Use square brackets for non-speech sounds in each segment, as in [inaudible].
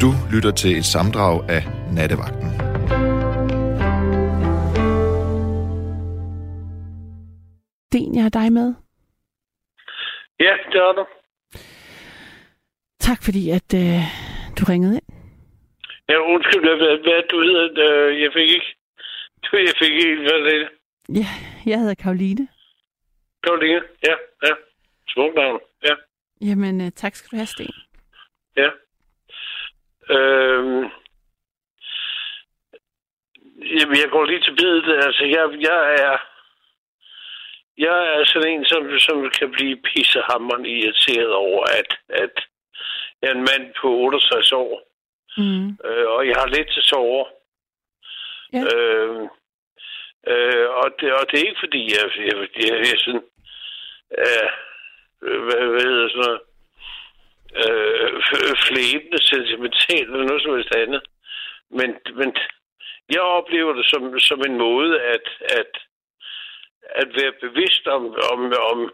Du lytter til et samdrag af Nattevagten. Den, jeg har dig med. Ja, det er du. Tak fordi, at øh, du ringede ind. Ja, undskyld, hvad, hvad du hedder. Øh, Jeg fik ikke... [laughs] Jeg fik ikke, hvad det. Ja, jeg hedder Karoline. Karoline, ja, ja. Smuk navn, ja, Jamen, øh, tak skal du have, Sten. ja. Øhm, jamen, jeg går lige til bedet. Altså, jeg, jeg er... Jeg er sådan en, som, som kan blive pissehammeren irriteret over, at, at jeg er en mand på 68 år, Mm. øh, og jeg har lidt til sover. Ja. Øh, øh, og, det, og det er ikke fordi, jeg, jeg, jeg, jeg er sådan... Øh, hvad, hvad hedder sådan noget? Øh, flæbende, sentimental eller noget som helst andet. Men, men jeg oplever det som, som en måde at, at, at være bevidst om, om, om,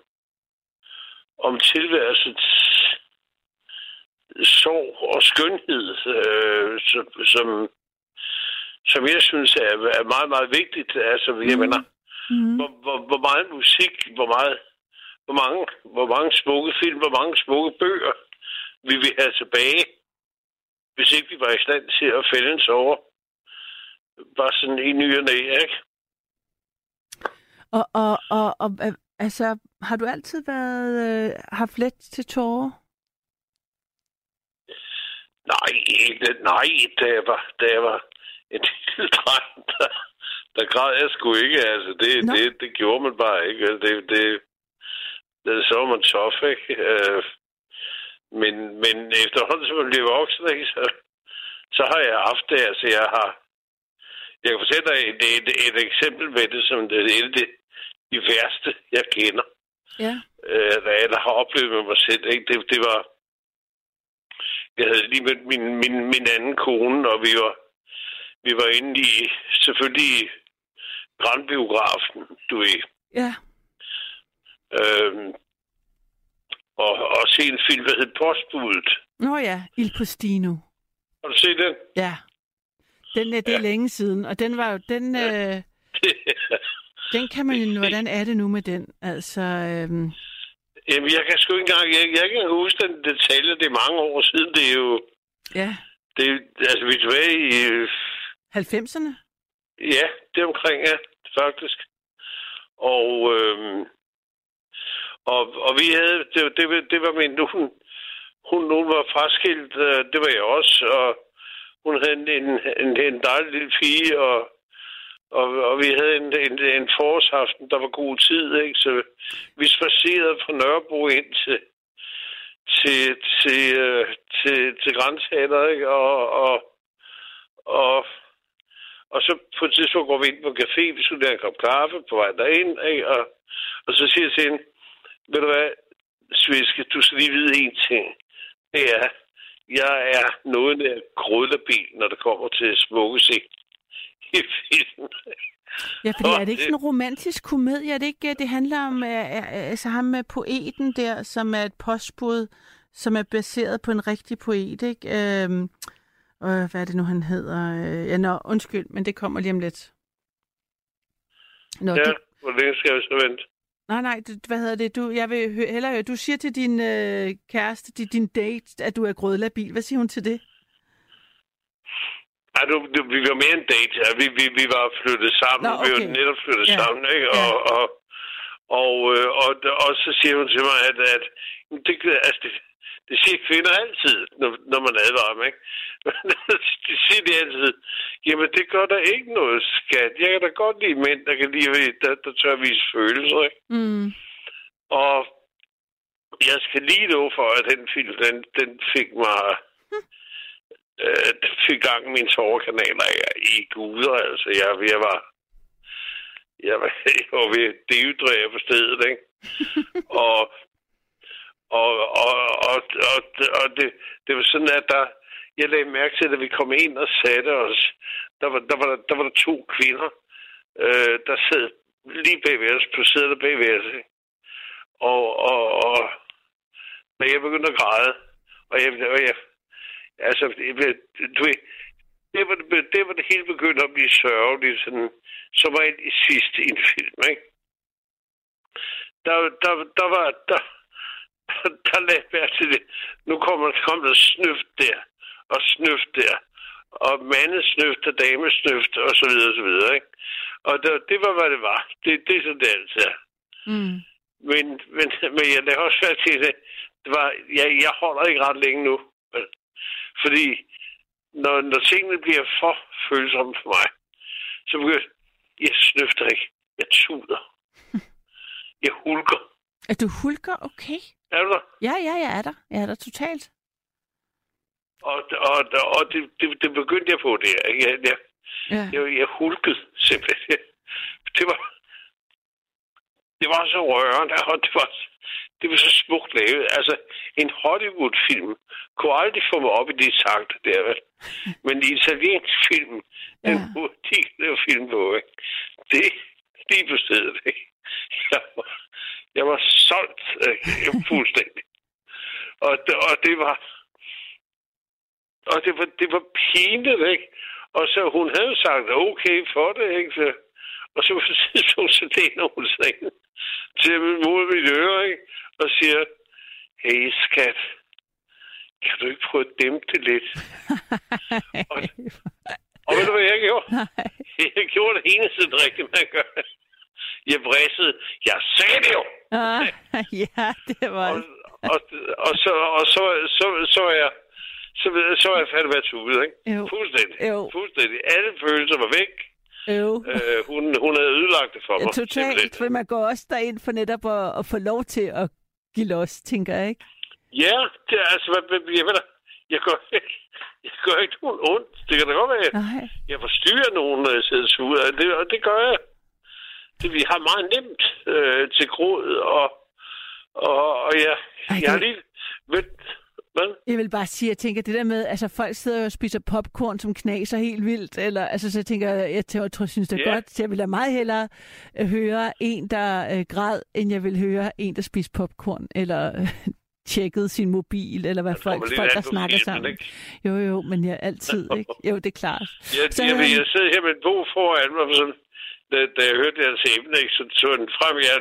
om tilværelsens sorg og skønhed, øh, som, som, som jeg synes er, er meget, meget vigtigt. Altså, jeg Mhm. mener, Mm. hvor, hvor, hvor meget musik, hvor meget, hvor mange, hvor mange smukke film, hvor mange smukke bøger vi vil have tilbage, hvis ikke vi var i stand til at fælde en sover. Bare sådan i ny og næ, ikke? Og, og, og, og øh, altså, har du altid været, øh, haft let til tårer? Nej, ikke, nej, da jeg var, da jeg var en [laughs] lille dreng, der, der græd jeg sgu ikke. Altså, det, Nå. det, det gjorde man bare ikke. Altså, Det, det, det, så var man tof, ikke? Øh, men, men efterhånden, som man bliver voksen, ikke, så, så har jeg haft det. Altså, jeg har... Jeg kan fortælle dig et, et, et eksempel med det, som det er et af de, værste, jeg kender Ja. øh, eller, har oplevet med mig selv. Ikke? Det, det var... Jeg havde lige mødt min, min, min anden kone, og vi var, vi var inde i, selvfølgelig Grandbiografen, du ved. Ja. Øhm, og, og se en film, der hed Postbuddet. Nå ja, Il Postino. Har du set den? Ja. Den er det er Ja. længe siden, og den var jo, den, øh, [laughs] den kan man jo, hvordan er det nu med den? Altså, øhm, Jamen, jeg kan sgu ikke engang... Jeg, jeg kan huske den detalje, det er mange år siden. Det er jo... ja, Det, altså, vi er tilbage i... øh, 90'erne? Ja, det omkring, ja, faktisk. Og, øhm, og, og vi havde, det, det, det var min, hun, hun, hun var fraskilt, øh, det var jeg også, og hun havde en, en, en, en dejlig lille pige, og, og, og vi havde en, en, en forårsaften, der var god tid, ikke? Så vi spacerede fra Nørrebro ind til, til, til, øh, til, til ikke? Og, og, og, og så på et tidspunkt går vi ind på café, vi skulle have en kop kaffe på vej derind, ikke? Og, og så siger jeg til hende, ved du hvad, Sviske, du skal lige vide en ting. Det er, jeg er noget af krydderbil, når det kommer til smukke scene i filmen. Ja, Åh, er det ikke sådan en romantisk komedie? Er det ikke, det handler om øh, øh, altså ham med poeten der, som er et postbud, som er baseret på en rigtig poet, ikke? Øhm, øh, hvad er det nu, han hedder? Øh, ja, nå, undskyld, men det kommer lige om lidt. Nå, Ja, det, hvor længe skal jeg så vente? Nej, nej, hvad hedder det? Du, jeg vil hø- hellere høre, du siger til din øh, kæreste, din, din date, at du er grødlabil. Hvad siger hun til det? Ej, du, du, vi var mere en date. Ja. Vi, vi, vi var flyttet sammen. Nå, Vi okay. var netop flyttet Ja. sammen, ikke? Ja. Og, og, og, øh, og, og, så siger hun til mig, at, at det, altså, det, det siger kvinder altid, når, når man advarer dem, ikke? [laughs] de siger det altid, jamen det gør der ikke noget, skat. Jeg kan da godt lide mænd, der kan lide, der, der tør vise følelser, ikke? Mm. Og jeg skal lige love for, at den film, den, den fik mig... Øh, den fik gang i mine tårerkanaler i guder, altså. Jeg, jeg var... Jeg var, [laughs] jeg var ved at på stedet, ikke? [laughs] og, og, og, og, og, og det, det var sådan, at der, jeg lagde mærke til, at vi kom ind og satte os, der var der, var, der, der, var der to kvinder, øh, der sad lige bagved os, på sædet bagved os. Ikke? Og, og, og da jeg begyndte at græde, og jeg, og jeg, altså, du ved, det var det, det var det hele begyndte at blive sørgeligt, sådan, som var i sidste i en film, ikke? Der, der, der var, der, der lagde jeg til det. Nu kommer kom der snøft der, og snøft der, og mandesnøft og damesnøft, og så videre, og så videre, ikke? Og der, det var, hvad det var. Det, det er sådan, det altid er. Mm. Men, men, men jeg lader også være til det. det var, jeg, jeg holder ikke ret længe nu. Fordi når, når tingene bliver for følsomme for mig, så begynder jeg snøfter ikke. Jeg tuder. Jeg hulker. Er du hulker? Okay. Er du der? Ja, ja, jeg er der. Jeg er der totalt. Og, og, og det, det, det begyndte jeg på det. Jeg, jeg, Ja. jeg, jeg hulkede simpelthen. Det var, det var så rørende, og det var, det var så smukt lavet. Altså, en Hollywood-film kunne aldrig få mig op i de takter der, vel? Men en italiensk film, den Ja. måde, de lavede film på, ikke? det lige på stedet, ikke? Jeg var, jeg var solgt øh, [laughs] fuldstændig. Og, det- og det var, og det var, det var pinligt, ikke? Og så hun havde sagt, okay for det, ikke? Så, og så tidspunkt, [laughs] så læner hun sig ind til min mod mit øre, ikke? Og siger, hey skat, kan du ikke prøve at dæmpe det lidt? [laughs] Og- Og ved du, hvad jeg gjorde? Nej. Jeg gjorde det eneste rigtige, man gør. Jeg vrissede. Jeg sagde det jo! Ah, [laughs] ja, det var... Og, og, og, så, og så, så, så er jeg så, så er jeg fandme været ude, ikke? Jo. Fuldstændig. Jo. Fuldstændig. Alle følelser var væk. Øv. Øh, hun, hun havde ødelagt det for Ja, mig. totalt, simpelthen. for man går også derind for netop at, at få lov til at give los, tænker jeg, ikke? Ja, det er altså, hvad, hvad, jeg, ved, da, jeg, gør ikke, jeg gør ikke nogen ondt. Det kan da godt være, Nej. jeg forstyrrer nogen, når jeg sidder sur. Det, og det gør jeg. Det, vi har meget nemt øh, til gråd, og, og, og jeg, Ej, jeg har lige... Ved, hvad? Jeg vil bare sige, jeg tænker, det der med, altså folk sidder og spiser popcorn, som knaser helt vildt, eller, altså så jeg tænker, jeg tror, tror synes det er Ja. godt, så jeg vil da meget hellere øh, høre en, der øh, græd, end jeg vil høre en, der spiser popcorn, eller [laughs] øh, tjekkede sin mobil, eller hvad folk, folk der snakker filmen, sammen. ikke? Jo, jo, men jeg altid, [laughs] ikke? Jo, det er klart. Jeg, Så jeg, jeg, jeg sidder her med en bog foran mig, sådan, da, da jeg hørte deres emne, ikke, så tog den frem, jeg,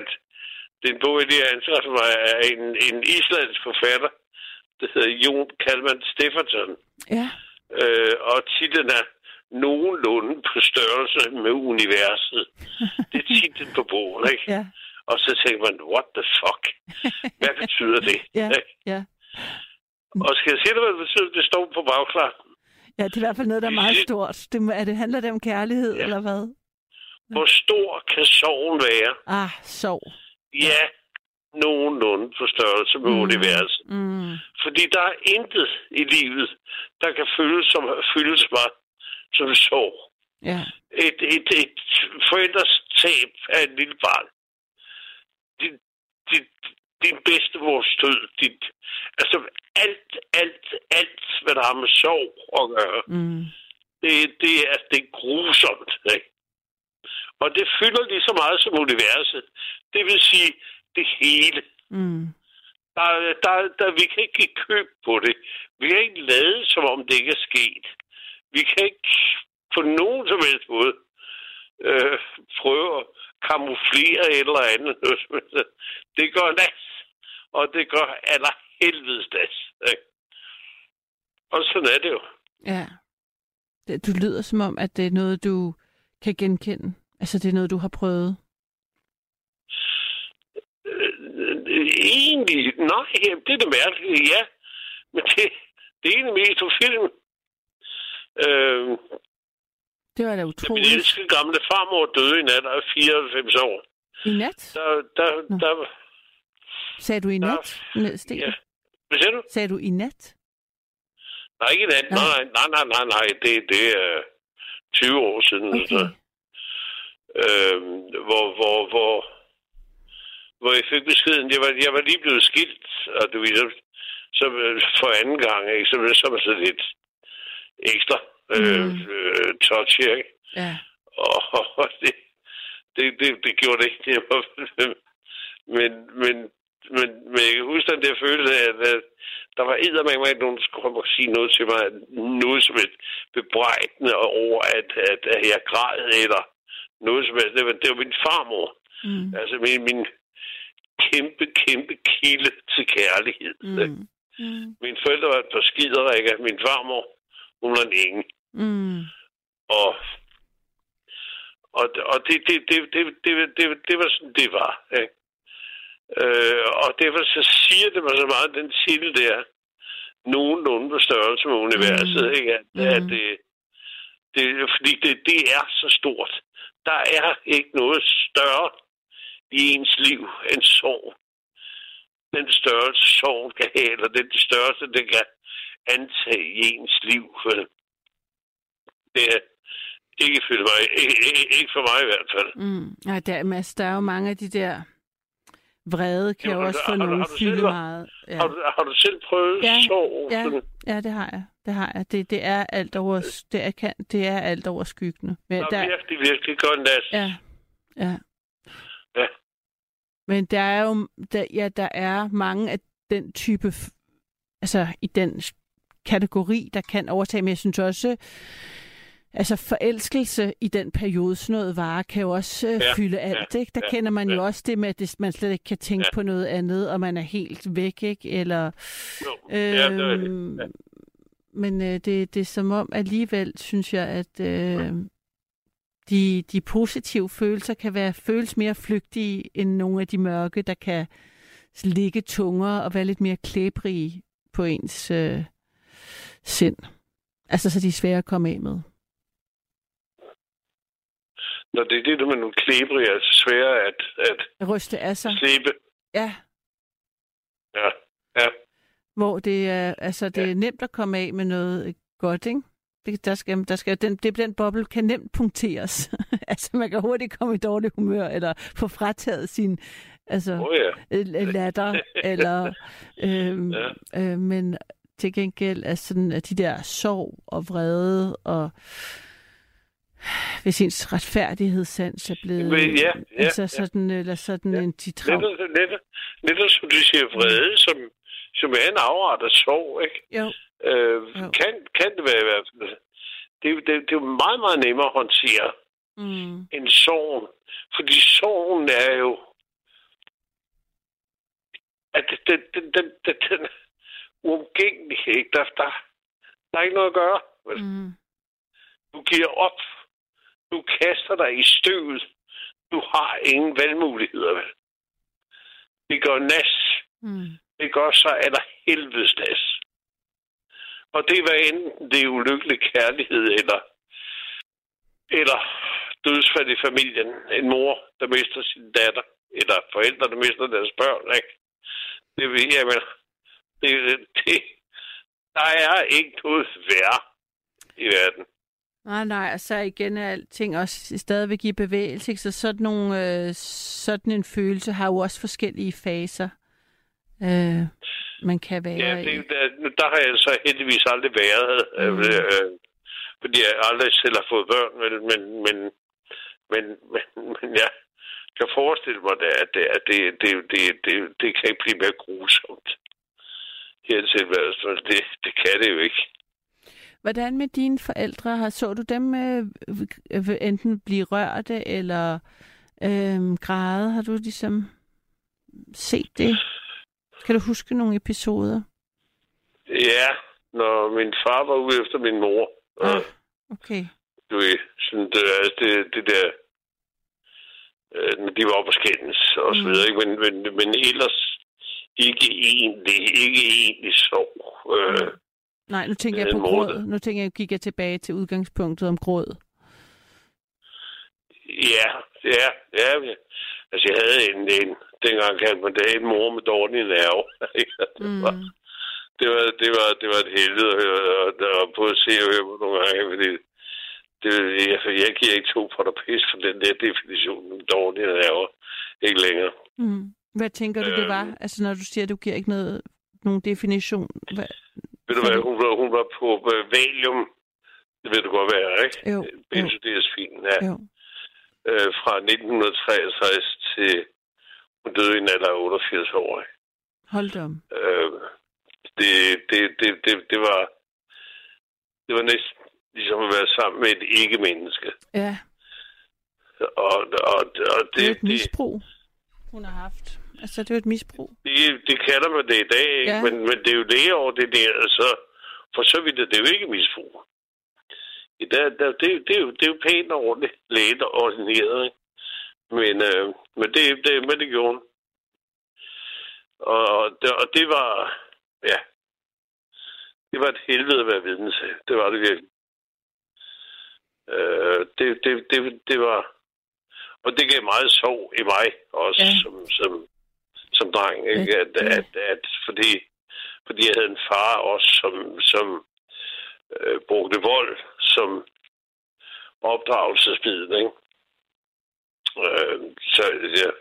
det er en bog, jeg lige har anskaffet mig af en, en islandsk forfatter, der hedder Jon Kalman Stefferson. Ja, Øh, og titlen er Nogenlunde på størrelse med universet. Det er titlen på bogen, ikke? ja, Og så tænker man, what the fuck? Hvad betyder det? [laughs] ja, Ikke? ja. Og skal jeg sige dig, hvad det betyder? Det står på bagklar. Ja, det er i hvert fald noget, der er meget stort. Det, er det, handler det om kærlighed, Ja. eller hvad? Hvor stor kan sorgen være? Ah, sov. Ja, nogenlunde på størrelse med Mm. universet. Mm. Fordi der er intet i livet, der kan føles som, føles mig som sorg. Ja, Et, et, et forældres tab af et lille barn. Din, din, din bedste vores død. Dit, altså alt, alt, alt, hvad der har med sorg at gøre. mm. Det, det, er, det er grusomt. Ikke? Og det fylder lige så meget som universet. Det vil sige det hele. Mm. Der, der, der, vi kan ikke give køb på det. Vi kan ikke lade, som om det ikke er sket. Vi kan ikke på nogen som helst måde øh, prøve at kamuflere et eller andet. [laughs] Det gør nas, og det gør aller helvedes nas. Ikke? Og sådan er det jo. Ja. Du lyder som om, at det er noget, du kan genkende. Altså, det er noget, du har prøvet. Øh, egentlig, nej, det er det mærkelige, ja. Men det, det er egentlig mest på film. Øh, Det var da da min utroligt. elskede gamle farmor døde i nat af 94 år. I nat? Der, der, Nå. der, Sagde du i nat, Sten? ja. Hvad siger du? Sagde du i nat? Nej, ikke i nat. Nej, nej, nej, nej, nej. Det, det er 20 år siden. Okay. Så, øh, hvor, hvor, hvor, hvor jeg fik beskeden. Jeg var, jeg var lige blevet skilt, og du ved, så, så for anden gang, ikke? Så, så var så lidt ekstra øh, Mm. øh, touch, ikke? Ja. Og, og det, det, det, det gjorde det ikke [laughs] nemmere. men, men, men, men jeg kan huske den der følelse af, at der var eddermame ikke nogen, der skulle komme og sige noget til mig, noget som et bebrejdende over, at, at, at jeg græd, eller noget som helst. Det var, det var min farmor. Mm. Altså min, min kæmpe, kæmpe kilde til kærlighed. Mm. Mm. Mine forældre var et par skiderikker. Min farmor, hun var en ingen. Mm. Og, og, og det, det, det, det, det, det, det var sådan, det var. Ikke? Øh, og derfor så siger det mig så meget, den titel der, nogenlunde på størrelse med universet, Mm. ikke? At, Mm. at det, det, fordi det, det er så stort. Der er ikke noget større i ens liv end sorg. Den størrelse sorg kan have, eller den størrelse, det kan antage i ens liv. Det er ikke for mig, ikke, ikke, ikke for mig i hvert fald. Mm. Ja, der, Mads, der er jo mange af de der vrede, kan Jo, jo også få nogen fylde selv- meget. Ja. Har, du, har du selv prøvet Ja, sorg? ja. Ja, det har jeg. Det har jeg. Det, det er alt over, det er, kan, det er alt over skyggende. Men Der der, er virkelig, virkelig godt nat. ja, ja. Ja. Men der er jo, der, ja, der er mange af den type, altså i den kategori, der kan overtage, men jeg synes også, altså forelskelse i den periode, sådan noget vare, kan jo også øh, Ja, fylde alt, ikke? Der ja, kender man jo ja. også det med, at man slet ikke kan tænke Ja. på noget andet, og man er helt væk, ikke? Eller, Jo, ja, det det. Øhm, Ja. Men øh, det, det er som om alligevel, synes jeg, at øh, de, de positive følelser kan være føles mere flygtige end nogle af de mørke, der kan ligge tungere og være lidt mere klæbrige på ens øh, sind. Altså, så de er svære at komme af med. Når det er det, med nogle klæbrig, er svære at, at At ryste af sig. slibe. Ja, Ja, ja. Hvor det er, altså, det er nemt at komme af med noget godt, ikke? Det, der skal, der skal, den, det, den boble kan nemt punkteres. [laughs] altså, man kan hurtigt komme i dårlig humør, eller få frataget sin altså, oh, ja. øh, latter, [laughs] eller, øhm, Ja. øh, men til gengæld er sådan, at de der sorg og vrede, og hvis ens retfærdighedssans er blevet, Men ja, ja, altså ja. sådan, eller sådan Ja. en de trav... Netop, netop, netop som du siger, vrede, som, som er en afret af sorg, ikke? Jo, Øh, Jo. kan, kan det være i hvert fald. Det, er det, det er jo meget, meget nemmere at håndtere mm, end sorgen. Fordi sorgen er jo... At den, den, den, den, den, uomgængelig, ikke? Der, der, der er ikke noget at gøre. vel? mm, Du giver op. Du kaster dig i støvet. Du har ingen valgmuligheder, vel? Det går nas. mm, ikke også, så er der helvedes nas. Og det var enten det er ulykkelig kærlighed, eller, eller dødsfald i familien. En mor, der mister sin datter, eller forældre, der mister deres børn. Ikke? Det vil jeg, men det, det, der er ikke noget værre i verden. Nej, nej, og så igen er alting også stadigvæk i bevægelse, ikke? så sådan, nogle, øh, sådan en følelse har jo også forskellige faser, øh, man kan være Ja, det, der, der har jeg så heldigvis aldrig været, Mm. mm. øh, fordi jeg aldrig selv har fået børn, men, men, men, men, men, men jeg kan forestille mig, det, at, det, at det, det, det, det, det kan ikke blive mere grusomt her til det, det kan det jo ikke. Hvordan med dine forældre? Har så du dem øh, øh, enten blive rørte eller øh, græde? Har du ligesom set det? Kan du huske nogle episoder? Ja, når min far var ude efter min mor, Ah, okay. du ved, sådan, det, altså det, det der, øh, de var og skændes og så Mm. videre, ikke? Men, men, men ellers ikke egentlig, ikke egentlig sov. Øh, Nej, nu tænker jeg Øh, på Morten. gråd. Nu tænker jeg, gik jeg tilbage til udgangspunktet om gråd. ja, ja, ja. Altså, jeg havde en, en dengang kaldte man det en mor med dårlige nerve. [laughs] det, var, Mm. det, var, det, var, det var et helvede at høre, og, og både se og høre på nogle gange, fordi det, jeg, jeg giver ikke to på der pis for den der definition med dårlige nerver. Ikke længere. Mm. Hvad tænker du, det var? Øhm. Altså, når du siger, at du giver ikke noget, nogen definition. Hvad? Ved du hvad, hun var, hun var på øh, Valium. Det ved du godt, hvad er, ikke? Jo. Benzodiazepin, ja. Jo. Øh, fra 1963 til hun døde i en alder af 88 år. ikke? Hold da om. Øh, det, det, det, det, det var... Det var næsten ligesom at være sammen med et ikke-menneske. Ja, Og, og, og det er det, jo et det, misbrug, hun har haft. Altså, det er et misbrug. det, det kalder man det i dag, ikke? Ja. Men, men det er jo lægeordineret, så for så vidt er det jo ikke misbrug. Dag, der, det, det, er jo, det er jo pænt og ordentligt lægeordineret, ikke? Men, øh, men, det, det, men det gjorde hun. Og, det, og det var, ja, det var et helvede at være vidne til. Det var det virkelig. Øh, det, det, det, det var, og det gav meget sorg i mig også, Ja. som, som, som dreng, ikke? At, at, at, fordi, fordi jeg havde en far også, som, som øh, brugte vold som opdragelsesmiddel, ikke? Øh, så jeg,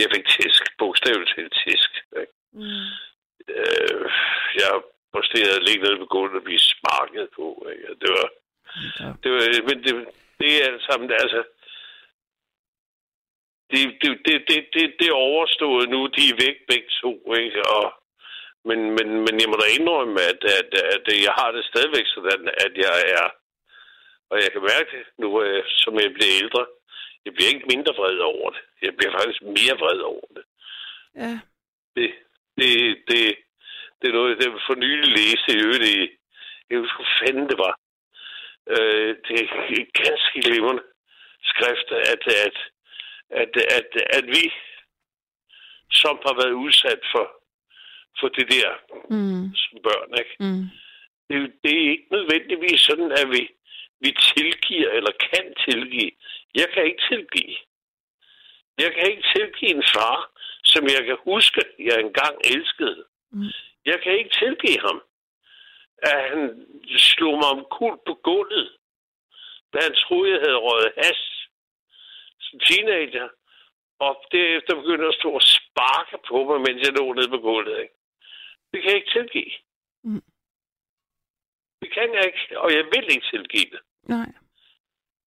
jeg fik tisk, bogstaveligt talt tisk. Ikke? Mm. Øh, jeg posterede ligge nede på gulvet og blive sparket på. Ikke? Det var, Ja. det var, men det, det er alt sammen, altså, det, det, det, det, det, det er overstået nu, de er væk begge to, ikke? Og, men, men, men jeg må da indrømme, at, at, at jeg har det stadigvæk sådan, at jeg er, og jeg kan mærke det nu, jeg, som jeg bliver ældre, jeg bliver ikke mindre vred over det. Jeg bliver faktisk mere vred over det. Ja. Det, det, det, det er noget, jeg for nylig læste i øvrigt i, jeg husker, hvor fanden det var. Øh, det er ganske glimrende skrift, at, at, at, at, at vi, som har været udsat for, for det der Mm. som børn, ikke? Mm. Det, er det er ikke nødvendigvis sådan, at vi, vi tilgiver eller kan tilgive. Jeg kan ikke tilgive. Jeg kan ikke tilgive en far, som jeg kan huske, jeg engang elskede. Mm. Jeg kan ikke tilgive ham, at han slog mig om kul på gulvet, da han troede, jeg havde røget has som teenager. Og derefter begyndte at stå og sparke på mig, mens jeg lå nede på gulvet. Ikke? Det kan jeg ikke tilgive. Mm. Det kan jeg ikke, og jeg vil ikke tilgive det. Nej.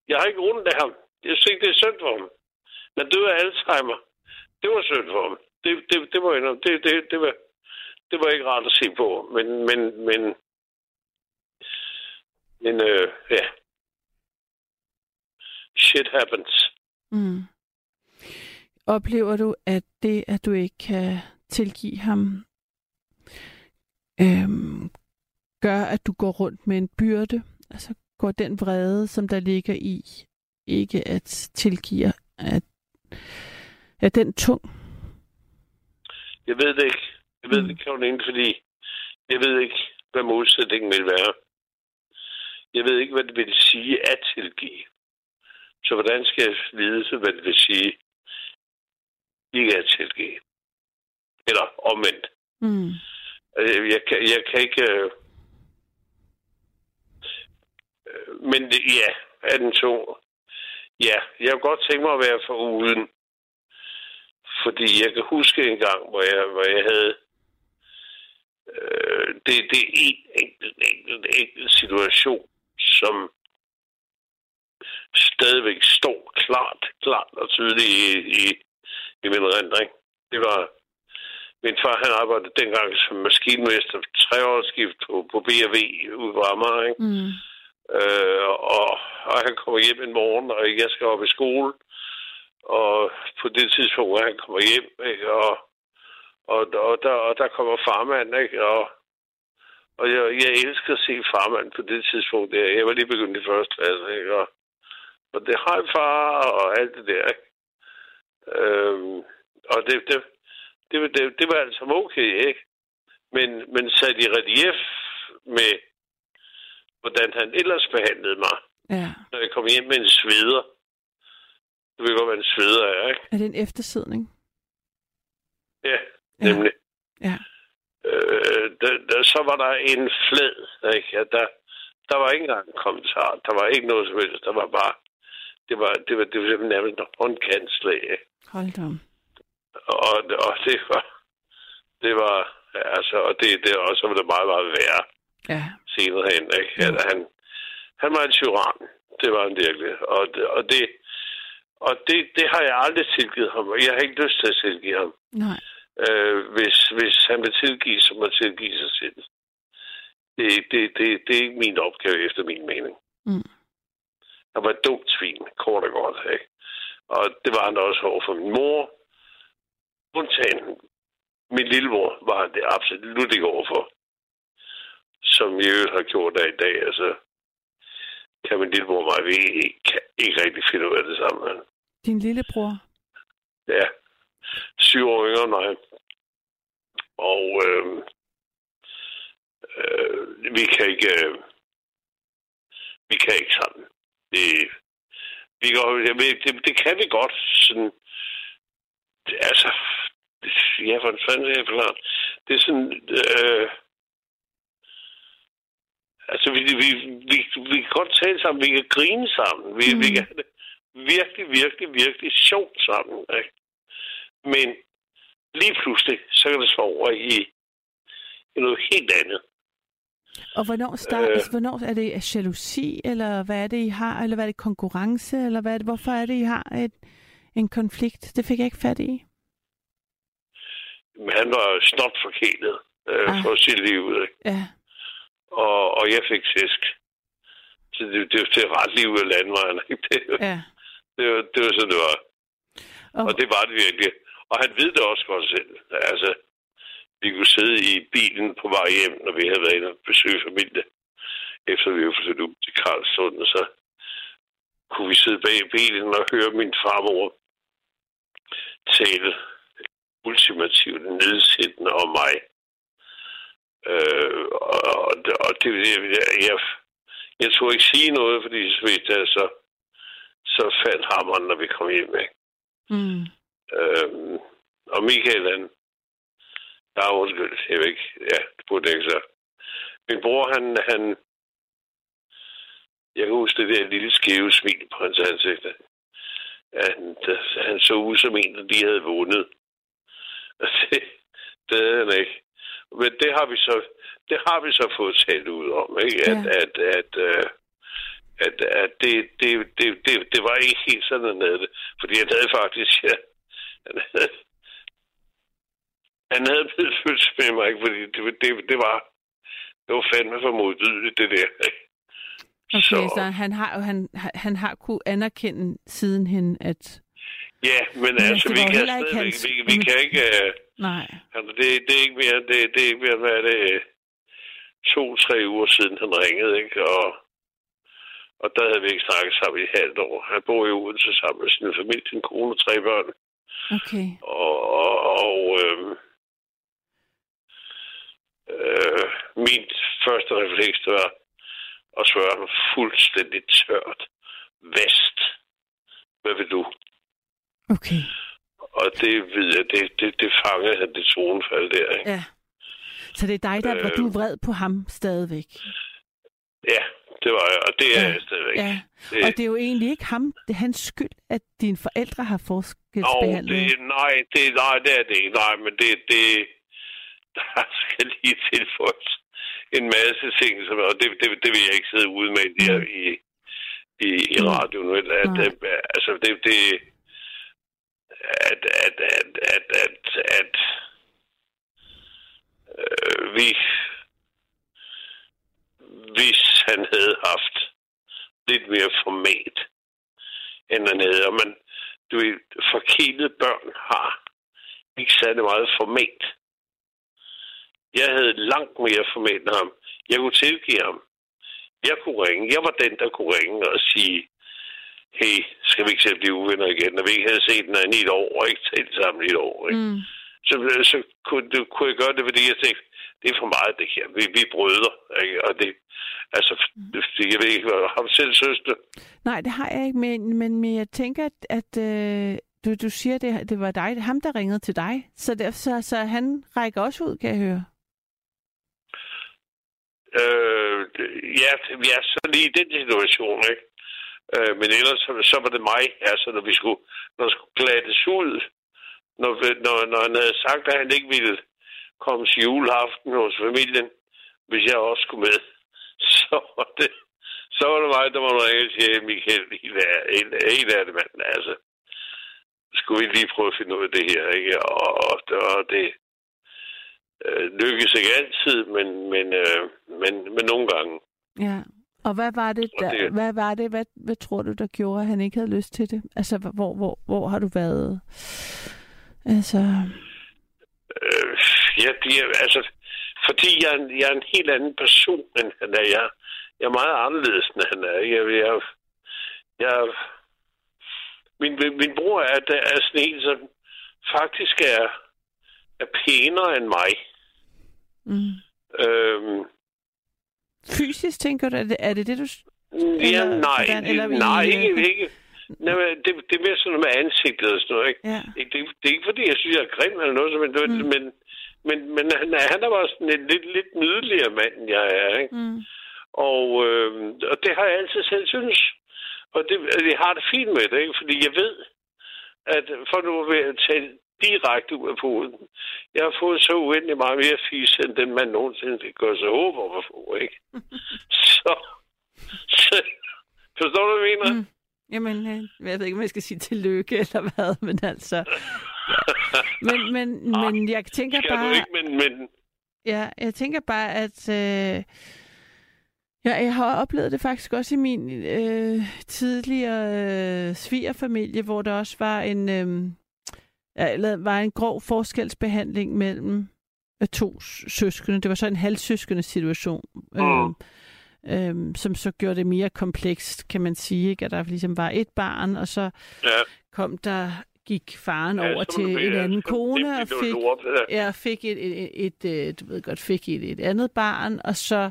Jeg har ikke ondt af ham. Jeg synes ikke, det er synd for ham. Men døde af Alzheimer. Det var synd for ham. Det, det, det, var, det, det, det, var, det var ikke rart at se på. Men, men, men, men øh, ja. Shit happens. Mm. Oplever du, at det, at du ikke kan tilgive ham, øhm, gør, at du går rundt med en byrde? Altså går den vrede, som der ligger i, ikke at tilgive, at, er den tung? Jeg ved det ikke. Jeg ved Mm. det ikke, Karoline, fordi jeg ved ikke, hvad modsætningen vil være. Jeg ved ikke, hvad det vil sige at tilgive. Så hvordan skal jeg vide, hvad det vil sige ikke at tilgive? Eller omvendt. Mm. Øh, jeg kan, jeg kan ikke... Øh, øh, Men det- ja, er den to. Ja, jeg kunne godt tænke mig at være for uden. Fordi jeg kan huske en gang, hvor jeg, hvor jeg havde... Øh, det, det er en enkelt, enkelt, enkelt situation, som stadigvæk står klart, klart og tydeligt i, i, i min rendring. Det var min far, han arbejdede dengang som maskinmester treårsskift på, på B&V ude på Amager, ikke? Mm. Øh, og, og han kommer hjem en morgen, og jeg skal op i skole. Og på det tidspunkt, hvor han kommer hjem, ikke? Og, og, og, der, og der kommer farmand, ikke? Og, og jeg, jeg elsker at se farmand på det tidspunkt. Der. Jeg var lige begyndt i første klasse, ikke? Og, og det hej far, og alt det der, ikke? Øhm, og det, det, det, det, det var altså okay, ikke? Men, men sat i relief med, hvordan han ellers behandlede mig, Ja. når jeg kom hjem med en sveder. Du ved godt, hvad en sveder er, ikke? Er det en eftersidning? Ja, Ja. nemlig. Ja. Øh, der, der, så var der en flad, ikke? Ja, der, der var ikke engang en kommentar. Der var ikke noget som helst. Der var bare... Det var, det var, det var simpelthen nærmest en håndkantslag. Hold da. om. Og, og det var... Det var... Altså, og det, det, og så var det meget, meget værre Ja. senere hen. Ikke? Ja, han, han var en tyran. Det var han virkelig. Og, og det, og det, det har jeg aldrig tilgivet ham. og Jeg har ikke lyst til at tilgive ham. Nej. Øh, hvis, hvis han vil tilgive, så må tilgive sig selv. Det, det, det, det er ikke min opgave, efter min mening. Mm. Han var et dumt svin, kort og godt. Ikke? Og det var han også over for min mor. Undtagen min lillemor var han det absolut ikke overfor. Som i øvrigt har gjort der i dag. Altså, kan min lillebror og mig, vi ikke, kan ikke rigtig finde ud af det sammen. Din lillebror? Ja. Syv år yngre end mig. Og øh, øh, vi kan ikke... Øh, vi kan ikke sammen. Det, vi kan, jeg ved, det, det kan vi godt. Sådan, det, altså, ja, for en fanden er jeg forklart. Det er sådan... Øh, altså, vi, vi, vi, vi kan godt tale sammen. Vi kan grine sammen. Vi, mm. vi kan have det virkelig, virkelig, virkelig sjovt sammen. Ikke? Men lige pludselig, så kan det så over i, i noget helt andet. Og hvornår, start, øh, hvornår er det jalousi, eller hvad er det, I har? Eller hvad er det konkurrence? Eller hvad er det, hvorfor er det, I har et, en konflikt? Det fik jeg ikke fat i. Han var snot forkælet øh, ah. for sit liv. Ikke? Ja. Og, og jeg fik fisk. Så det, det, det er ret liv af landvejen. Ikke? Det, Ja. det, var, det var sådan, det var. Og, Og det var det virkelig. Og han ved det også godt selv. Altså, vi kunne sidde i bilen på vej hjem, når vi havde været inde og besøge familie. Efter vi var flyttet ud til Karlsund, og så kunne vi sidde bag i bilen og høre min farmor tale ultimativt nedsættende om mig. Øh, og, og det, jeg, jeg, jeg tog ikke sige noget, fordi så vidste jeg, så, så faldt hammeren, når vi kom hjem. Ikke? mm, Øhm, og Michael, han... Der er undskyld, jeg ved ikke. Ja, det burde ikke så. Min bror, han, han... Jeg kan huske det der lille skæve smil på hans ansigt. Han, han så ud som en, der de havde vundet. [laughs] Det, det han ikke. Men det har vi så, det har vi så fået talt ud om, ikke? At, Ja. at, at, øh, at, at det, det, det, det, det, var ikke helt sådan, han havde det. Fordi han havde faktisk, ja, han havde, han havde medfølelse med mig, ikke? fordi det, det, det var, det var fandme for modbydeligt, det der. ikke? okay, så, Så- han har han, han har kunne anerkende sidenhen, at Ja, men Men altså, vi kan stadigvæk, vi, vi kan ikke, uh, nej. altså, det, det er ikke mere, det, det er ikke mere, hvad er det, øh, to-tre uger siden han ringede, ikke? Og, og der havde vi ikke snakket sammen i et halvt år. Han bor i Odense sammen med sin familie, sin kone og tre børn. Okay. Og, og, og øhm, øh, min første refleks, var at svare ham fuldstændig tørt. Vest. Hvad vil du? Okay. Og det ved jeg, det, det, det fangede han det tonefald der. Ikke? Ja. Så det er dig, der Øh. var du vred på ham stadigvæk. Ja, det var jeg, og det er Ja. jeg stadigvæk. Ja. Det, Og det er jo egentlig ikke ham, det er hans skyld, at dine forældre har forskelsbehandlet. det, nej, det, nej, det er det ikke. Nej, men det, det, der skal lige tilføjes en masse ting, som, og det, det, det vil jeg ikke sidde ude med der Mm. i, i, i radioen. vel? At, at, altså, det, det at, at, at, at, at, at øh, vi, hvis han havde haft lidt mere format, end han havde, og man, du ved, forkælede børn har ikke særlig meget format. Jeg havde langt mere format end ham. Jeg kunne tilgive ham. Jeg kunne ringe. Jeg var den, der kunne ringe og sige, hey, skal vi ikke til at blive uvenner igen? Når vi ikke havde set hinanden i et år, og ikke talt sammen i et år. Ikke? Mm. Så, så kunne, det, kunne jeg gøre det, fordi jeg tænkte, det er for meget det her. Vi, vi brødre. Ikke? Og det, altså, det, jeg ved ikke, har du selv søster? Nej, det har jeg ikke, men, men, men jeg tænker, at, at øh, du, du siger, det, det var dig, det ham, der ringede til dig. Så, der, så, så han rækker også ud, kan jeg høre. Øh, ja, vi er så lige i den situation, ikke? Øh, men ellers så, så var det mig, altså når vi skulle, når der skulle glattes ud, når, når, når han havde sagt, at han ikke ville komme til juleaften hos familien, hvis jeg også skulle med, [laughs] så var det, så var det mig, der var ringe til Michael, helt en helt- helt af det, mand, altså. skulle vi lige prøve at finde ud af det her, ikke? Og, og, og det øh, lykkes ikke altid, men, men, øh, men, men nogle gange. Ja. Og hvad var det, der, det- hvad var det, hvad, hvad tror du, der gjorde, at han ikke havde lyst til det? Altså, hvor, hvor, hvor har du været? Altså, Øh, ja, det er, altså, fordi jeg, er en- jeg er en helt anden person, end han er. Jeg, jeg er meget anderledes, end han er. Jeg, jeg, jeg, min, min bror er, der er sådan en, som faktisk er, er pænere end mig. mm. Øhm, fysisk tænker du, er det er det, det du... s- ja, Eller nej, hvordan- eller i- nej, ikke, ikke. Nej, men det, det er mere sådan noget med ansigtet og sådan noget, ikke? Ja. Ikke- Det, det er ikke fordi, jeg synes, jeg er grim eller noget, men, Mm. men, men, men han, er, han er bare sådan en lidt, lidt nydeligere mand, end jeg er, ikke? Mm. Og, øh, og det har jeg altid selv synes. Og det, jeg har det fint med det, ikke? fordi jeg ved, at for nu at tale direkte ud af poden, jeg har fået så uendelig meget mere fis, end den man nogensinde gøre sig håb om at få, ikke? [laughs] så, så, forstår du, hvad jeg mener? Mm. Jamen, øh, jeg ved ikke, om jeg skal sige tillykke eller hvad, [laughs] men altså... Men, men, [laughs] men jeg tænker Skal du bare... ikke, men, men Ja, jeg tænker bare, at øh, ja, jeg har oplevet det faktisk også i min øh, tidligere øh, svigerfamilie, hvor der også var en, øh, eller var en grov forskelsbehandling mellem øh, to søskende. Det var så en halvsøskende situation, øh, Mm. øh, som så gjorde det mere komplekst, kan man sige. Ikke? At der ligesom var et barn, og så ja. kom der gik faren ja, over til det en være- anden så kone og fik jeg fik et, et, et, et du ved godt, fik et, et andet barn, og så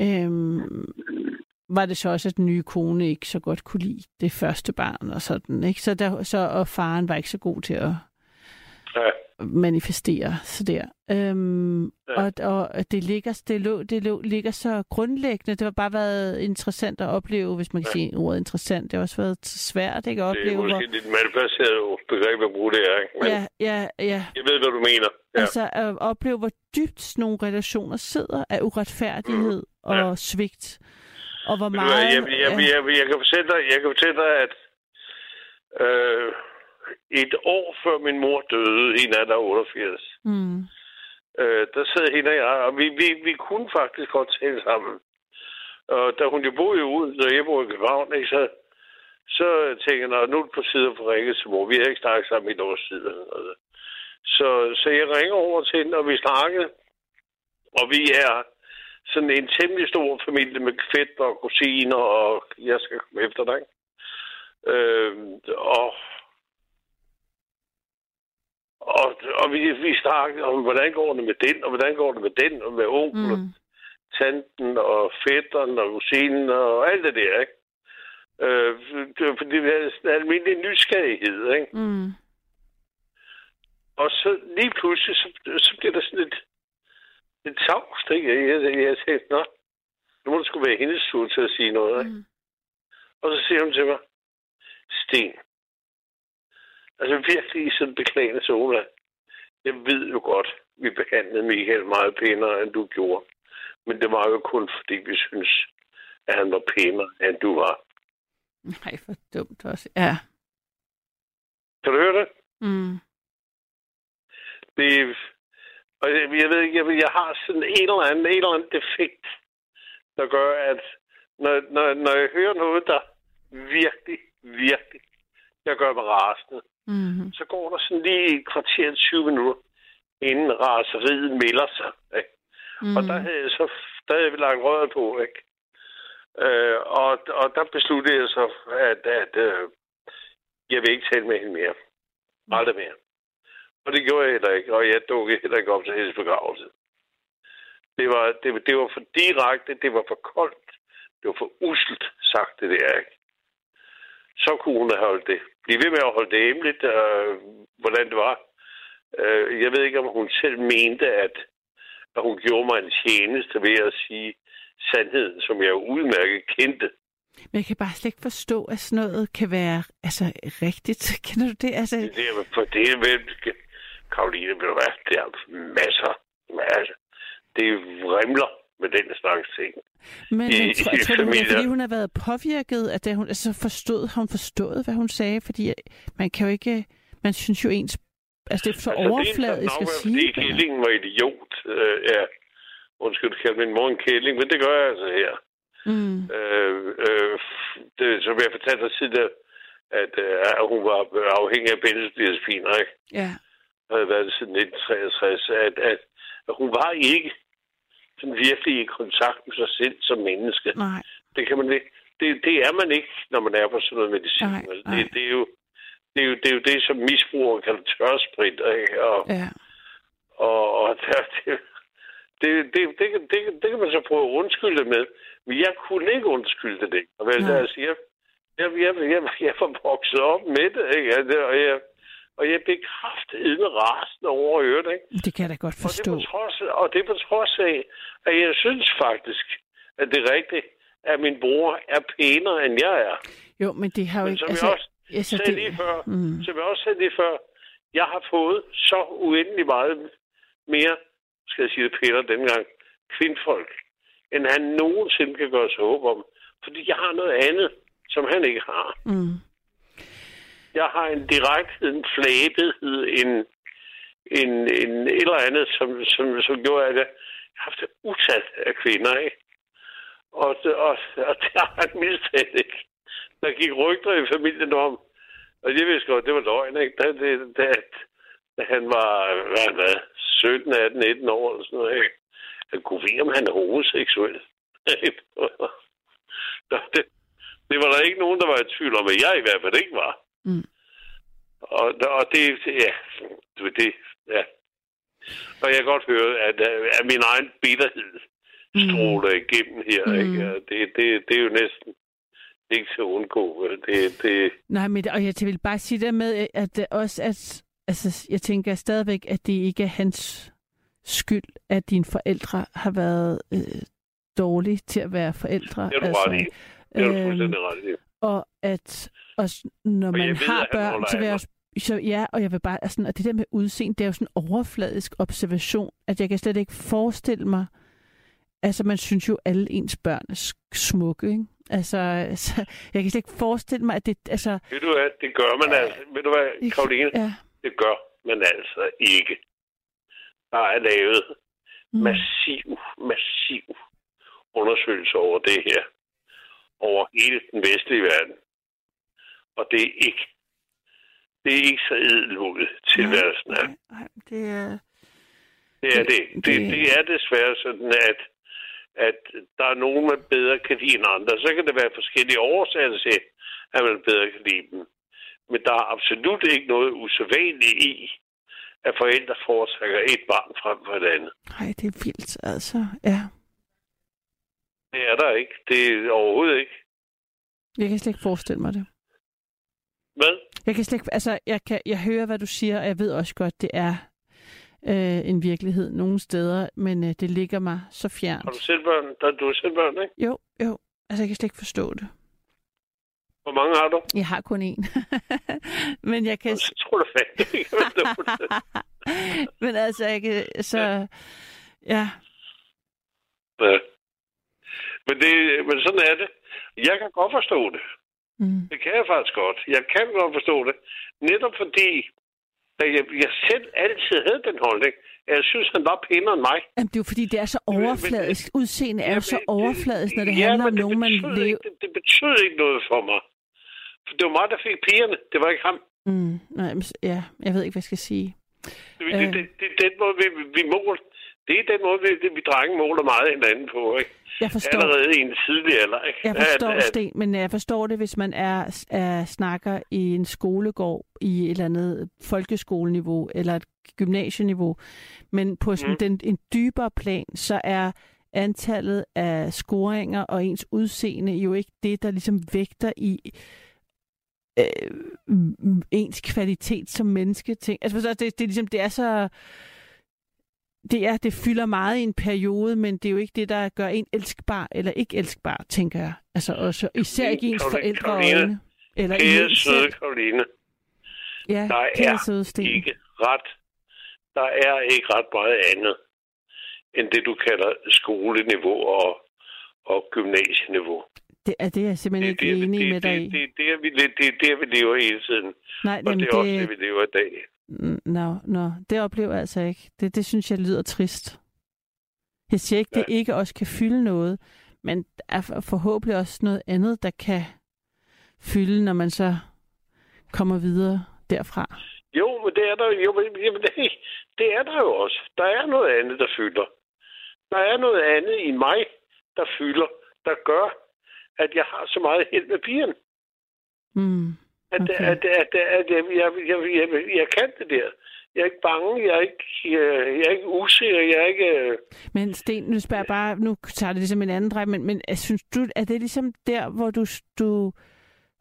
øhm, var det så også, at den nye kone ikke så godt kunne lide det første barn og sådan, ikke? Så, der, så og faren var ikke så god til at Ja. manifestere så der. Øhm, Ja. og, og det ligger, det, lå, det lå, ligger så grundlæggende. Det har bare været interessant at opleve, hvis man kan Ja. sige ordet interessant. Det har også været svært ikke, at Det er opleve. måske lidt malplaceret begreb at bruge det her, ikke? Men ja, ja, ja. jeg ved, hvad du mener. Ja. Altså at opleve, hvor dybt sådan nogle relationer sidder af uretfærdighed mm. Ja. og svigt. Og hvor meget... Jeg, jeg, jeg, jeg, jeg, kan fortælle dig, jeg kan fortælle dig, at øh, et år før min mor døde, en af der 88, mm, øh, der sad hende og jeg, og vi, vi, vi kunne faktisk godt tale sammen. Og da hun jo boede ud, og jeg boede i København, ikke, så, så tænkte jeg, "Nå, nu er det på tide at få ringet til mor. Vi har ikke snakket sammen i et års tid. Så, så jeg ringer over til hende, og vi snakkede. Og vi er sådan en temmelig stor familie med fætter og kusiner, og jeg skal komme efter dig. Øh, og og, og vi, vi snakkede om, hvordan går det med den, og hvordan går det med den, og med onkel, mm. mm, tanten, og fætteren, og kusinen, og alt det der, ikke? Øh, det var fordi, vi havde sådan en almindelig nysgerrighed, ikke? mm, Og så lige pludselig, så, så bliver der sådan et, et tavst, ikke? Jeg, jeg, jeg tænkte, nå, nu må det skulle være hendes tur til at sige noget, ikke? mm. Og så siger hun til mig, Sten, altså virkelig i sådan en beklagende tone, jeg ved jo godt, vi behandlede Michael meget pænere, end du gjorde. Men det var jo kun, fordi vi synes, at han var pænere, end du var. Nej, for dumt også. Ja. Kan du høre det? Mm, det og jeg, jeg ved ikke, jeg, jeg har sådan en eller anden, en eller anden defekt, der gør, at når, når, når jeg hører noget, der virkelig, virkelig, jeg gør mig rasende, mm, så går der sådan lige et kvarter 20 minutter, inden raseriet melder sig. Ikke? mm, Og der havde jeg så der havde vi lagt røret på, ikke? Øh, og, og der besluttede jeg så, at, at øh, jeg vil ikke tale med hende mere. Aldrig mere. Og det gjorde jeg heller ikke, og jeg dukkede heller ikke op til hendes begravelse. Det var, det, det var for direkte, det var for koldt, det var for uselt sagt, det der, ikke? Så kunne hun have holdt det. Bliv ved med at holde det hemmeligt, øh, hvordan det var. Øh, jeg ved ikke, om hun selv mente, at, at hun gjorde mig en tjeneste ved at sige sandheden, som jeg udmærket kendte. Men jeg kan bare slet ikke forstå, at sådan noget kan være altså, rigtigt. [laughs] Kender du det? Altså, Det er, for det er vel, Karoline, vil du være, det er masser, masser. Det vrimler med den slags ting. men i- jeg tror, i jeg tror, det er, familier. fordi hun har været påvirket, at det, hun altså forstod, har hun forstået, hvad hun sagde? Fordi man kan jo ikke, Man synes jo ens... Altså, det er så altså, overfladisk at sige. Det er fordi kællingen var idiot. Uh, ja. Undskyld, kalde min mor en kælling, men det gør jeg altså her. Mm. Uh, uh, det, som jeg fortalte dig tidligere, at uh, hun var afhængig af benzodiazepiner, ikke? Ja. Havde været siden 1963, at, at, at hun var ikke sådan virkelig i kontakt med sig selv som menneske. Nej. Det kan man ikke. Det, det er man ikke, når man er på sådan noget medicin. Nej, nej. Det, det, er jo, det, er jo, det er jo det, som misbrugere kalder tørsprit. Ikke? Og, ja. og, og [laughs] der, det, det, det, det, det, det, kan man så prøve at undskylde det med. Men jeg kunne ikke undskylde det. Og hvad jeg siger, jeg, jeg, jeg, jeg var vokset op med det, ikke? Og jeg, og jeg blev kraftedende rasende over at høre det. Ikke? Det kan jeg da godt forstå. Og det, på trods, og det på trods af, at jeg synes faktisk, at det er rigtigt, at min bror er pænere, end jeg er. Jo, men det har jo men ikke... Som altså, jeg også altså, sagde det... lige før, mm. som jeg også sagde lige før, jeg har fået så uendelig meget mere, skal jeg sige det pænere dengang, kvindfolk, end han nogensinde kan gøre sig håb om. Fordi jeg har noget andet, som han ikke har. Mm. Jeg har en direkte en flæbethed, en, en, en et eller andet, som, som, som gjorde, at jeg har haft utat af kvinder, ikke? Og, og, og det har han mistet, ikke? Der gik rygter i familien om, og jeg vidste godt, det var løgn, ikke? Da, det, da, da han var, hvad var, 17, 18, 19 år eller sådan noget, ikke? Han kunne vide, om han er homoseksuel. [laughs] det, det var der ikke nogen, der var i tvivl om, at jeg i hvert fald ikke var. Mm. Og, og det, ja, det, ja. Og jeg kan godt høre, at, at min egen bitterhed stråler mm. igennem her. Mm. Ikke? Det, det, det er jo næsten ikke til at undgå. Det, det... Nej, men og jeg vil bare sige det med, at også, at altså, jeg tænker stadigvæk, at det ikke er hans skyld, at dine forældre har været øh, dårlige til at være forældre. Det er du altså, ret i. Det er du fuldstændig øhm, ret i. Og at også, når og man ved, har børn, så vil jeg også så ja, og jeg vil bare, altså, og det der med udseende, det er jo sådan en overfladisk observation, at jeg kan slet ikke forestille mig, altså man synes jo, alle ens børn er smukke, ikke? Altså, altså jeg kan slet ikke forestille mig, at det, altså... Ved du hvad, det gør man altså, ved du hvad, Karoline? Ja. Det gør man altså ikke. Der er lavet mm. massiv, massiv undersøgelse over det her. Over hele den vestlige verden. Og det er ikke det er ikke så edelmodigt tilværelsen er. Nej, nej, det er... Det er det. Det, det, det er desværre sådan, at, at der er nogen, man bedre kan lide end andre. Så kan det være forskellige årsager til, at man bedre kan lide dem. Men der er absolut ikke noget usædvanligt i, at forældre foretrækker et barn frem for et andet. Nej, det er vildt, altså. Ja. Det er der ikke. Det er overhovedet ikke. Jeg kan slet ikke forestille mig det. Hvad? Jeg kan slet ikke, altså, jeg, kan, jeg hører, hvad du siger, og jeg ved også godt, det er øh, en virkelighed nogle steder, men øh, det ligger mig så fjernt. Har du selv børn? Der, du har selv børn, ikke? Jo, jo. Altså, jeg kan slet ikke forstå det. Hvor mange har du? Jeg har kun én. [laughs] men jeg kan... Så tror du fandme [laughs] Men altså, jeg kan... Så... Ja. ja. Men, det, men sådan er det. Jeg kan godt forstå det. Mm. Det kan jeg faktisk godt. Jeg kan godt forstå det. Netop fordi, at jeg, jeg selv altid havde den holdning, at jeg synes, han var pænere end mig. Jamen, det er jo fordi, det er så overfladisk. Udseende er jo så overfladisk, når det ja, handler om nogen, man lever... Det, det betyder ikke noget for mig. For det var mig, der fik pigerne. Det var ikke ham. Mm, nej, ja, jeg ved ikke, hvad jeg skal sige. Det, det, det, det, det den måde, vi, vi måler. Det er den måde, vi, vi drenge måler meget hinanden på, ikke? Jeg forstår. Allerede i en tidlig alder, ikke? Jeg forstår, at, at... Sten, men jeg forstår det, hvis man er, er snakker i en skolegård i et eller andet folkeskoleniveau eller et gymnasieniveau. Men på sådan mm. den, en dybere plan, så er antallet af scoringer og ens udseende jo ikke det, der ligesom vægter i øh, ens kvalitet som menneske. Ting. Altså, det, det, er ligesom, det er så det er, det fylder meget i en periode, men det er jo ikke det, der gør en elskbar eller ikke elskbar, tænker jeg. Altså også, især ikke ens forældre øjne. Eller kære søde Karoline. Ja, der er søde Sten. ikke ret, der er ikke ret meget andet, end det du kalder skoleniveau og, og gymnasieniveau. Det er det, jeg simpelthen Det, ikke det, enig det, med dig i. det, det, det, er det, det der, vi lever hele tiden. Nej, Og jamen, det er også det, det, vi lever i dag. Nå, nå, det oplever jeg altså ikke. Det, det synes jeg lyder trist. Jeg siger ikke, det Ja. ikke også kan fylde noget, men der er for- forhåbentlig også noget andet, der kan fylde, når man så kommer videre derfra. Jo, men det er der jo. men- Jamen, det, det er der jo også. Der er noget andet, der fylder. Der er noget andet i mig, der fylder, der gør, at jeg har så meget held med pigerne. Mm. At, Okay. at, at, at, at jeg, jeg, jeg, jeg, jeg kan det der. Jeg er ikke bange, jeg er ikke, jeg, jeg er ikke usikker, jeg er ikke... øh, Men Sten, nu spørger jeg bare, nu tager det ligesom en anden drej, men, men er- synes du, er det ligesom der, hvor du, du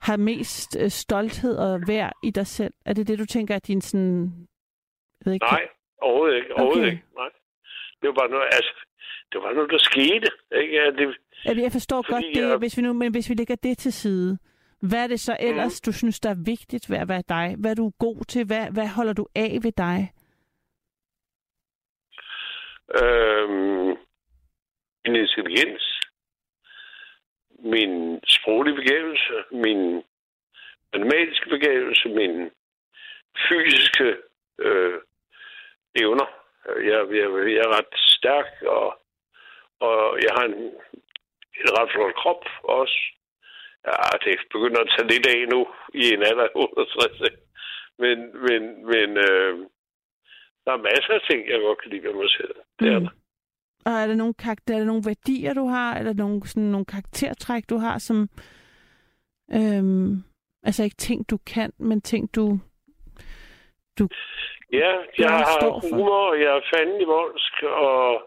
har mest øh, stolthed og værd i dig selv? Er det det, du tænker, at din sådan... Jeg ved ikke, Nej, overhovedet ikke. Overhovedet Okay. ikke. Nej. Det var bare noget, altså, det var noget, der skete. Ikke? Ja, det, Jamen, jeg forstår Fordi godt det, jeg- hvis vi nu, men hvis vi lægger det til side, hvad er det så ellers, du synes, der er vigtigt ved at være dig? Hvad er du god til? Hvad, hvad holder du af ved dig? øhm, min intelligens, min sproglige begævelse, min matematiske begævelse, min fysiske øh, evner. Jeg, jeg, jeg er ret stærk, og, og jeg har en, en ret flot krop også. Ja, det begynder at tage lidt af nu i en alder af 68. ikke? Men, men, men øh, der er masser af ting, jeg godt kan lide ved mig selv. Det er Mm. der. Og er der nogle, karakter, er der nogle værdier, du har? Eller nogle, sådan, nogle karaktertræk, du har, som... Øhm, altså ikke ting, du kan, men ting, du... Ja, jeg har humor, og jeg er fandelig voldsk, og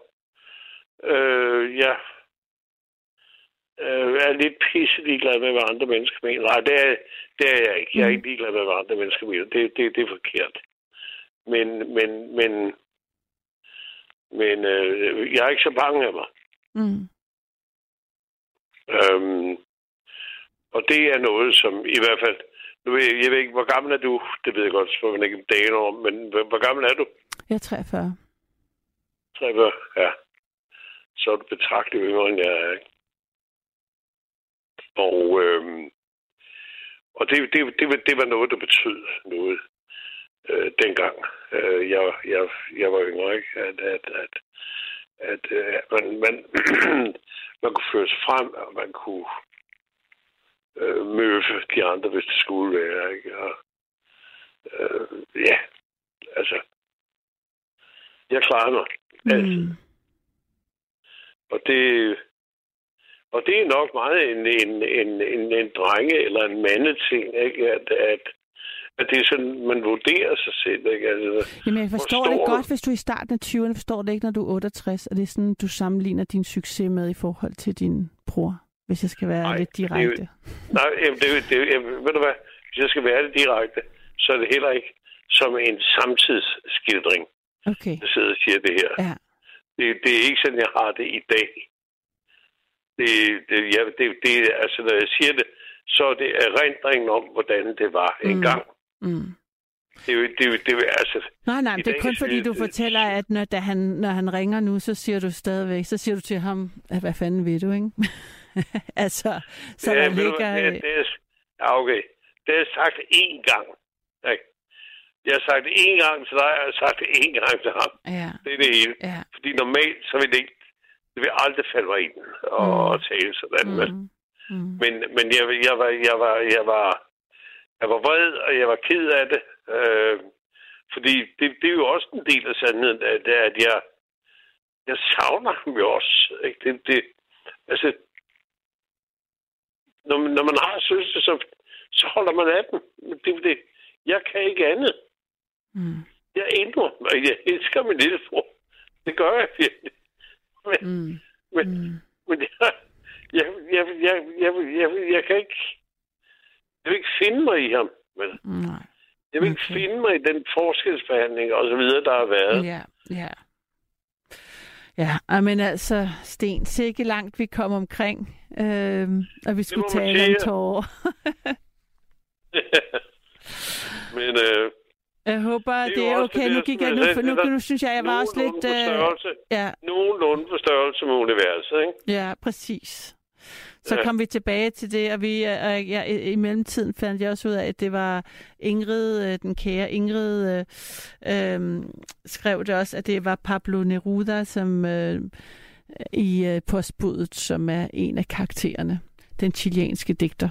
øh, jeg øh, er lidt pisse ligeglad med, hvad andre mennesker mener. Nej, det er, det er jeg ikke. Jeg er Mm. ikke ligeglad med, hvad andre mennesker mener. Det, det, det er forkert. Men, men, men, men øh, jeg er ikke så bange af mig. Mm. Øhm, og det er noget, som i hvert fald... Nu ved jeg, jeg ved ikke, hvor gammel er du? Det ved jeg godt, så man ikke dagen om, men hvor, hvor gammel er du? Jeg er 43. 43, ja. Så er du betragteligt yngre, end jeg er. Ikke? Og, øhm, og det, det, det, var- det var noget, der betød noget øh, dengang. Øh, jeg, jeg, jeg var yngre, ikke? At, at, at, at øh, man, man, [clears throat] man kunne føre sig frem, og man kunne øh, møffe de andre, hvis det skulle være. Ikke? Og, øh, ja, altså, jeg klarede mig. Altid. Mm. Og det, og det er nok meget en, en, en, en, en drenge- eller en mandeting, ikke? At, at, at det er sådan, man vurderer sig selv. Ikke? Altså, Jamen, jeg forstår det godt, hvis du i starten af 20'erne. Jeg forstår det ikke, når du er 68, og det er sådan, du sammenligner din succes med i forhold til din bror, hvis jeg skal være Nej, lidt det direkte. nej, jamen, det, jo- det, jo- jamen, ved du hvad? Hvis jeg skal være det direkte, så er det heller ikke som en samtidsskildring, Okay, der sidder og siger det her. ja. Det, det er ikke sådan, jeg har det i dag. Det, det, ja, det, det, altså, når jeg siger det, så er det erindringen om, hvordan det var Mm. engang. Mm. Det er jo, det er jo, det er jo altså, Nej, nej, det er kun fordi, du fortæller, at når, da han, når han ringer nu, så siger du stadigvæk, så siger du til ham, at hvad fanden ved du, ikke? [laughs] altså, så ja, der du ligger... hvad, det, er- det er, ja, okay. Det jeg sagt én gang. Ikke? Jeg har sagt det én gang til dig, og jeg har sagt det én gang til ham. Ja, Det er det hele. ja. Fordi normalt, så vil det ikke, det vil aldrig falde mig ind og, Mm. og tale sådan. Mm. Mm. Mm. Men, men jeg, jeg, var, jeg, var, jeg, var, jeg var vred, og jeg var ked af det. Øh, fordi det, det er jo også en del af sandheden, at, at jeg, jeg savner ham jo også. Ikke? Det, det, altså, når, man- når man har søster, så, så holder man af dem. Det, det, jeg kan ikke andet. Mm. Jeg ændrer mig. Jeg elsker min lille bror. Det gør jeg virkelig. Men, Mm. men, Mm. men jeg, jeg, jeg, jeg, jeg, jeg, jeg kan ikke... Jeg vil ikke finde mig i ham. Men Nej. jeg vil ikke Okay. finde mig i den forskelsbehandling og så videre, der har været. Ja, ja. Ja, men altså, Sten, sikke langt vi kom omkring, øh, og vi skulle tale om tårer. [laughs] [laughs] men øh, Jeg håber, Det er det er okay. det Nu gik jeg, jeg nu, for nu, nu synes jeg, jeg var også lidt... Øh, størrelse, ja, nogenlunde på størrelse med universet, ikke? ja, præcis. Så Ja. kom vi tilbage til det, og vi, og ja, i, i mellemtiden fandt jeg også ud af, at det var Ingrid, øh, den kære Ingrid, øh, øh, skrev det også, at det var Pablo Neruda, som øh, i øh, postbuddet, som er en af karaktererne, den chilenske digter.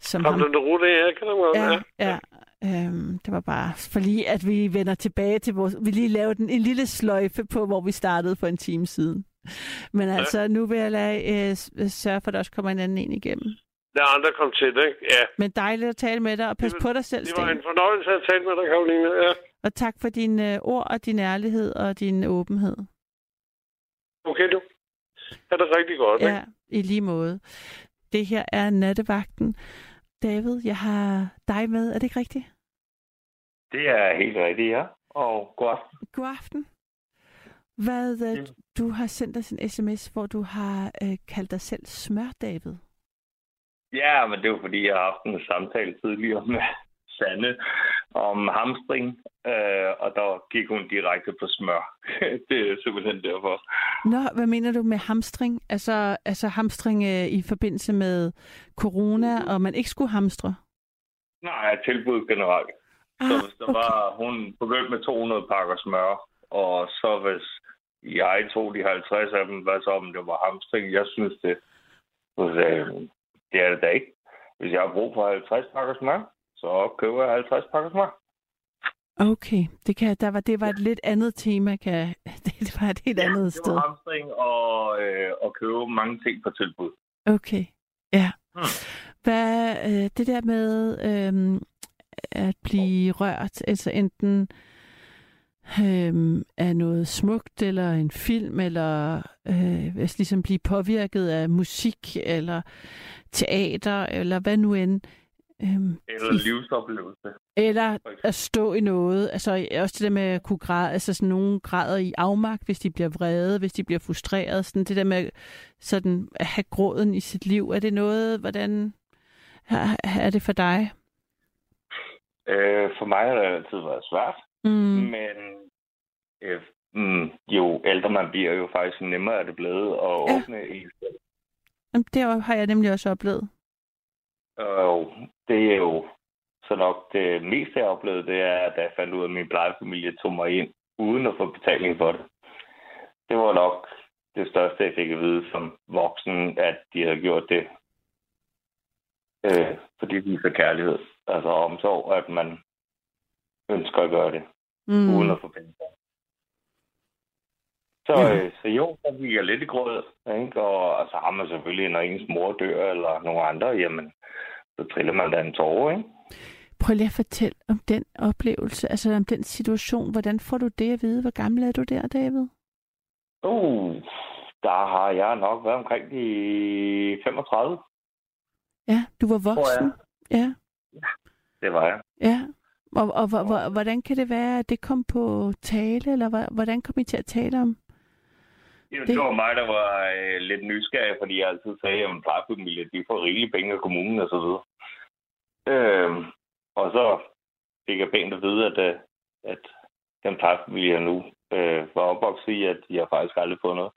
Som Kom ham, Neruda, ja, kan godt, ja, ja. Øhm, det var bare for lige, at vi vender tilbage til vores... Vi lige lavede en, en lille sløjfe på, hvor vi startede for en time siden. Men Ja. altså, nu vil jeg lade, øh, s- sørge for, at der også kommer en anden en igennem. Der er andre kom til, ikke? Ja. Men dejligt at tale med dig, og pas Det på dig selv, Det var Sten. en fornøjelse at tale med dig, Karoline. Ja. Og tak for dine øh, ord og din ærlighed og din åbenhed. Okay, du. Er det rigtig godt, ikke? Ja, i lige måde. Det her er nattevagten. David, jeg har dig med. Er det ikke rigtigt? Det er helt rigtigt, ja. Og god aften. God aften. Hvad, øh, Ja. du har sendt os en sms, hvor du har øh, kaldt dig selv smør, David. Ja, men det var fordi, jeg har haft en samtale tidligere med Sanne om hamstring, øh, og der gik hun direkte på smør. [laughs] det er simpelthen derfor. Nå, hvad mener du med hamstring? Altså, altså hamstring øh, i forbindelse med corona, og man ikke skulle hamstre? Nej, tilbud generelt. Så hvis der var, hun begyndte med 200 pakker smør, og så hvis jeg tog de 50 af dem, hvad så om det var hamstring? Jeg synes det. Så sagde jeg, det er det da ikke. Hvis jeg har brug for 50 pakker smør, så køber jeg 50 pakker smør. Okay, det, kan, der var, det var et lidt andet tema. Kan, [laughs] det var et helt Ja, andet det sted. var hamstring og, øh, og købe mange ting på tilbud. Okay, ja. Hmm. Hvad, øh, det der med øh, at blive rørt, altså enten øh, af noget smukt, eller en film, eller øh, altså ligesom blive påvirket af musik, eller teater, eller hvad nu end. Øh, Eller livsoplevelse. eller at stå i noget. Altså også det der med at kunne græde, altså sådan nogle grader i afmagt, hvis de bliver vrede, hvis de bliver frustreret. Sådan det der med sådan at have gråden i sit liv. Er det noget, hvordan er, er det for dig? Øh, for mig har det altid været svært, Mm. men øh, mm, jo ældre man bliver, jo faktisk nemmere er det blevet at Ja. åbne selv. Jamen, Det har jeg nemlig også oplevet. Og det er jo så nok det meste, jeg oplevede, det er, da jeg fandt ud af, at min plejefamilie tog mig ind, uden at få betaling for det. Det var nok det største, jeg fik at vide som voksen, at de havde gjort det, øh, fordi de viser kærlighed, altså omsorg, at man ønsker at gøre det, Mm. uden at få penge. Så, Ja. øh, så jo, så gik jeg lidt i grød, ikke? og så har man selvfølgelig, når ens mor dør, eller nogle andre, jamen, så triller man da en tårer, ikke? Prøv lige at fortælle om den oplevelse, altså om den situation. Hvordan får du det at vide? Hvor gammel er du der, David? Uh, der har jeg nok været omkring de 35. Ja, du var voksen. Ja, Det var jeg. ja. Og, og, og, og hvordan kan det være, at det kom på tale, eller hvordan kom I til at tale om? Det, Det- var mig, der var øh, lidt nysgerrig, fordi jeg altid sagde, at plejefamilie, de får rigelige penge af kommunen og så videre. Øhm, og så fik jeg pænt at vide, at, øh, at den plejefamilie, jeg nu øh, var opvokset i, at jeg faktisk aldrig fået noget.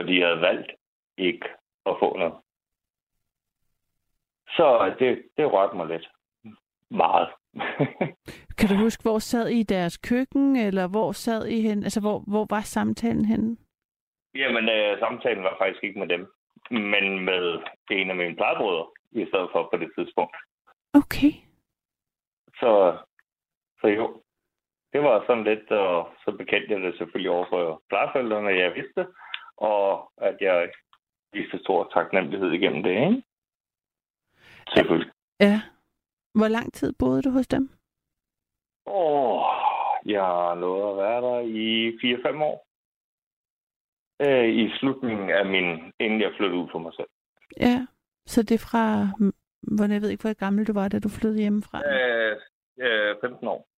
Fordi jeg havde valgt ikke at få noget. Så det, det rørte mig lidt. Meget. [laughs] Kan du huske, hvor sad I i deres køkken, eller hvor sad I hen? Altså, hvor, hvor var samtalen henne? Jamen, øh, samtalen var faktisk ikke med dem, men med en af mine plejebrødre, i stedet for på det tidspunkt. Okay. Så, så jo, det var sådan lidt, og så bekendte jeg det selvfølgelig over for plejeforældrene, jeg vidste, og at jeg viste stor taknemmelighed igennem det, ikke? Selvfølgelig. Ja. Hvor lang tid boede du hos dem? Åh, jeg har nået at være der i 4-5 år. Øh, I slutningen af min, inden jeg flyttede ud for mig selv. Ja. Så det er fra... Hvordan jeg ved ikke, hvor gammel du var, da du flyttede hjemmefra. Øh, øh, 15 år.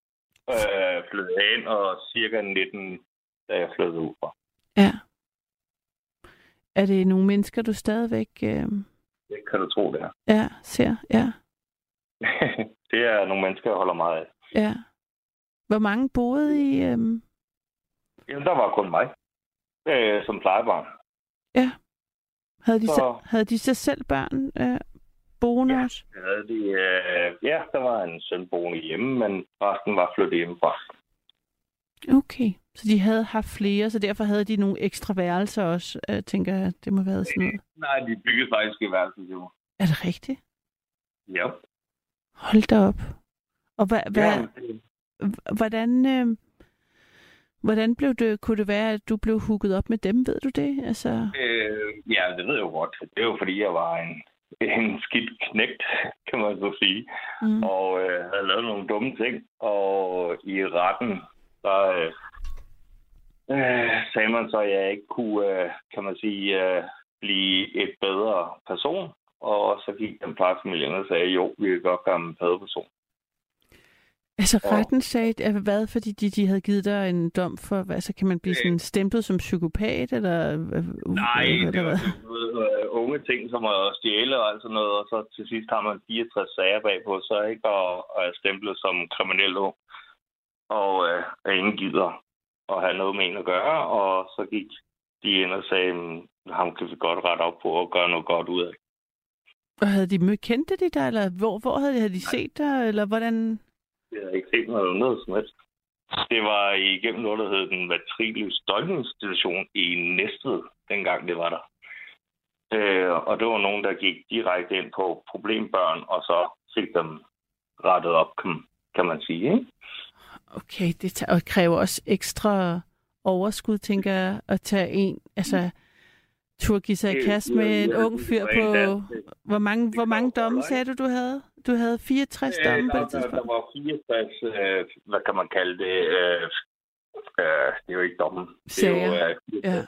Øh, flyttede ind, og cirka 19, da jeg flyttede ud fra. Ja. Er det nogle mennesker, du stadigvæk øh, Det kan du tro, det er. ja, ser? Ja. [laughs] det er nogle mennesker, jeg holder meget af. ja. Hvor mange boede I? Øh... Jamen, der var kun mig. Øh, som plejebarn. Ja. Havde de, så, Så- havde de så selv børn øh, boende Ja. også? Jeg havde de, øh, ja, der var en søn boende hjemme, men resten var flyttet hjemmefra. Okay. Så de havde haft flere, så derfor havde de nogle ekstra værelser også, øh, tænker jeg. Det må have været sådan noget. Nej, de byggede faktisk i værelset til mig. Er det rigtigt? Ja. Hold da op. Og hvad, hvad, ja hvordan, øh, hvordan blev det, kunne det være, at du blev hooket op med dem, ved du det? Altså, øh, ja, det ved jeg jo godt. Det er jo fordi, jeg var en, en skidt knægt, kan man så sige. mm, og øh, havde lavet nogle dumme ting. Og i retten, der øh, øh, sagde man så, at jeg ikke kunne, øh, kan man sige, øh, blive et bedre person. Og så gik den plejefamilie ind og sagde, jo, vi kan godt gøre ham en bedre person. Altså og- retten sagde, at hvad, fordi de, de havde givet dig en dom for, hvad, så kan man blive sådan stemplet som psykopat, eller øh, uh, Nej, eller det var sådan noget, øh, unge ting, som at stjæle og alt sådan noget, og så til sidst har man 64 sager bagpå, så ikke og, og er stemplet som kriminel ung, og øh, at ingen gider at have noget med en at gøre, og så gik de ind og sagde, "Mm, ham kan vi godt rette op på og gøre noget godt ud af. Og havde de mødt, kendte de dig, eller hvor, hvor havde de, havde de set dig, eller hvordan? Jeg har ikke set noget, noget som helst. Det var igennem noget, der hed den Matrikeløs Døgninstitution i Næstved, dengang det var der. Øh, og det var nogen, der gik direkte ind på problembørn, og så fik dem rettet op, kan, kan man sige. Ikke? Okay, det tager, og kræver også ekstra overskud, tænker jeg, at tage en, altså Det- kast med en ung fyr på... Hvor mange, hvor mange domme sagde du, du havde? Du havde 64 Øh, domme på der, det der, der tidspunkt. var 64, øh, hvad kan man kalde det? Øh, øh, det er jo ikke dommen. Det er jo, Sager. øh, Ja.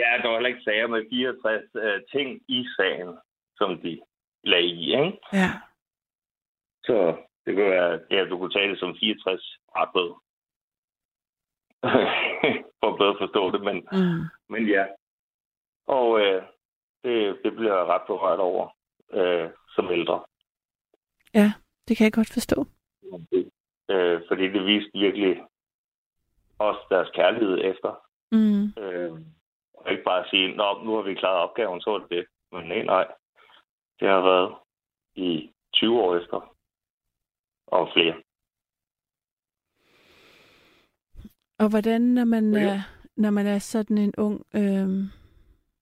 Ja, der var heller ikke sager med 64 øh, ting i sagen, som de lagde i, ikke? ja. Så det kunne være, ja, du kunne det som 64 retbød. [laughs] For at bedre forstå det, men, Mm. men ja. Og øh, det, det bliver jeg ret berørt over øh, som ældre. Ja, det kan jeg godt forstå. Øh, fordi det viste virkelig også deres kærlighed efter. Mm. Øh, og ikke bare sige, Nå, nu har vi klaret opgaven, så er det det. Men nej, nej. Det har været i 20 år efter. Og flere. Og hvordan, når man, Ja. er, når man er sådan en ung, øhm,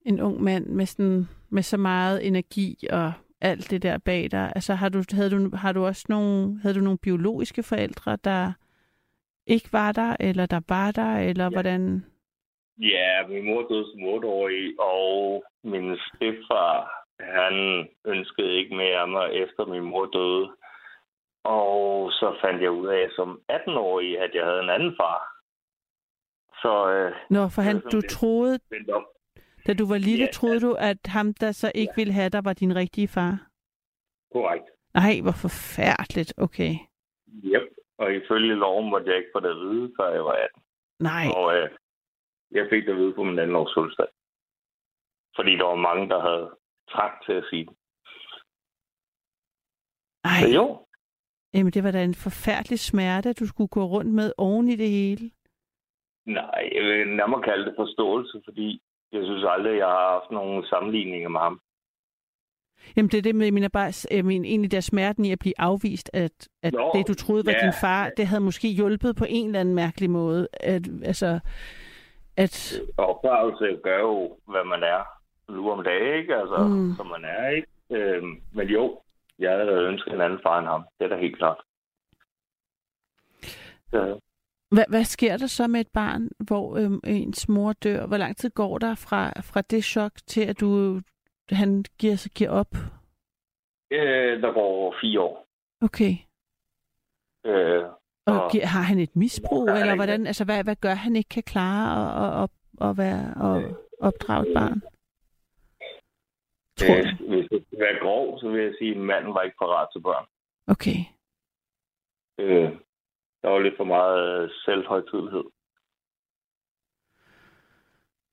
en ung mand med, sådan, med så meget energi og alt det der bag dig, altså har du, havde du, har du også nogle, havde du nogle biologiske forældre, der ikke var der, eller der var der, eller ja. hvordan? Ja, min mor døde som 8-årig, og min stedfar, han ønskede ikke mere af mig efter min mor døde. Og så fandt jeg ud af som 18-årig, at jeg havde en anden far. Så øh, Nå, for han, du troede. Da du var lille, Ja, troede du, at ham, der så ikke ville have dig, var din rigtige far? Korrekt. Nej, hvor forfærdeligt. Okay. Yep. Og ifølge loven måtte jeg ikke få det at vide, før jeg var 18. Nej. Og øh, jeg fik det at vide på min anden års fødselsdag. Fordi der var mange, der havde trang til at sige det. Ej. Så jo, Jamen, det var da en forfærdelig smerte, du skulle gå rundt med oven i det hele. nej, jeg vil nærmere kalde det forståelse, fordi jeg synes aldrig, jeg har haft nogen sammenligninger med ham. Jamen, det er det med, mener bare, jeg mener, egentlig der smerten i at blive afvist, at, at Nå, det, du troede var ja. din far, det havde måske hjulpet på en eller anden mærkelig måde. At, altså, at, Opdragelse gør jo, hvad man er nu om dagen, ikke? Altså, Mm. som man er, ikke? Øhm, men jo, jeg havde da ønsket en anden far end ham. Det er da helt klart. Ja. Hvad, hvad sker der så med et barn, hvor øhm, ens mor dør? Hvor lang tid går der fra, fra det chok til, at du, han giver, sig giver op? Øh, der går fire år. Okay. Øh, Og Og- giver, har han et misbrug, er eller hvordan, altså hvad, hvad gør han ikke kan klare at, at, at, at være og opdrage et barn? Tror øh, hvis det skal være grov, så vil jeg sige, at manden var ikke parat til børn. Okay. Øh, der var lidt for meget øh, selvhøjtidlighed.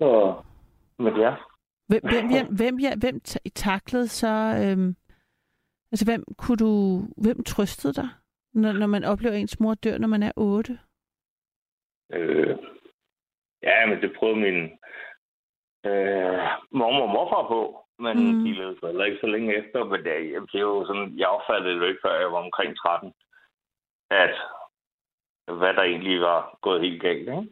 Så, men ja, Hvem, hvem, hvem, hvem, ja, hvem ta- taklede så... Øhm, altså, hvem kunne du... Hvem trøstede dig, når, når man oplever, at ens mor dør, når man er otte? Øh, ja, men det prøvede min øh, mormor og morfar på. Men Mm. de levede så heller ikke så længe efter, men det, det er jo sådan, jeg opfattede det jo ikke, før jeg var omkring 13, at hvad der egentlig var gået helt galt, ikke?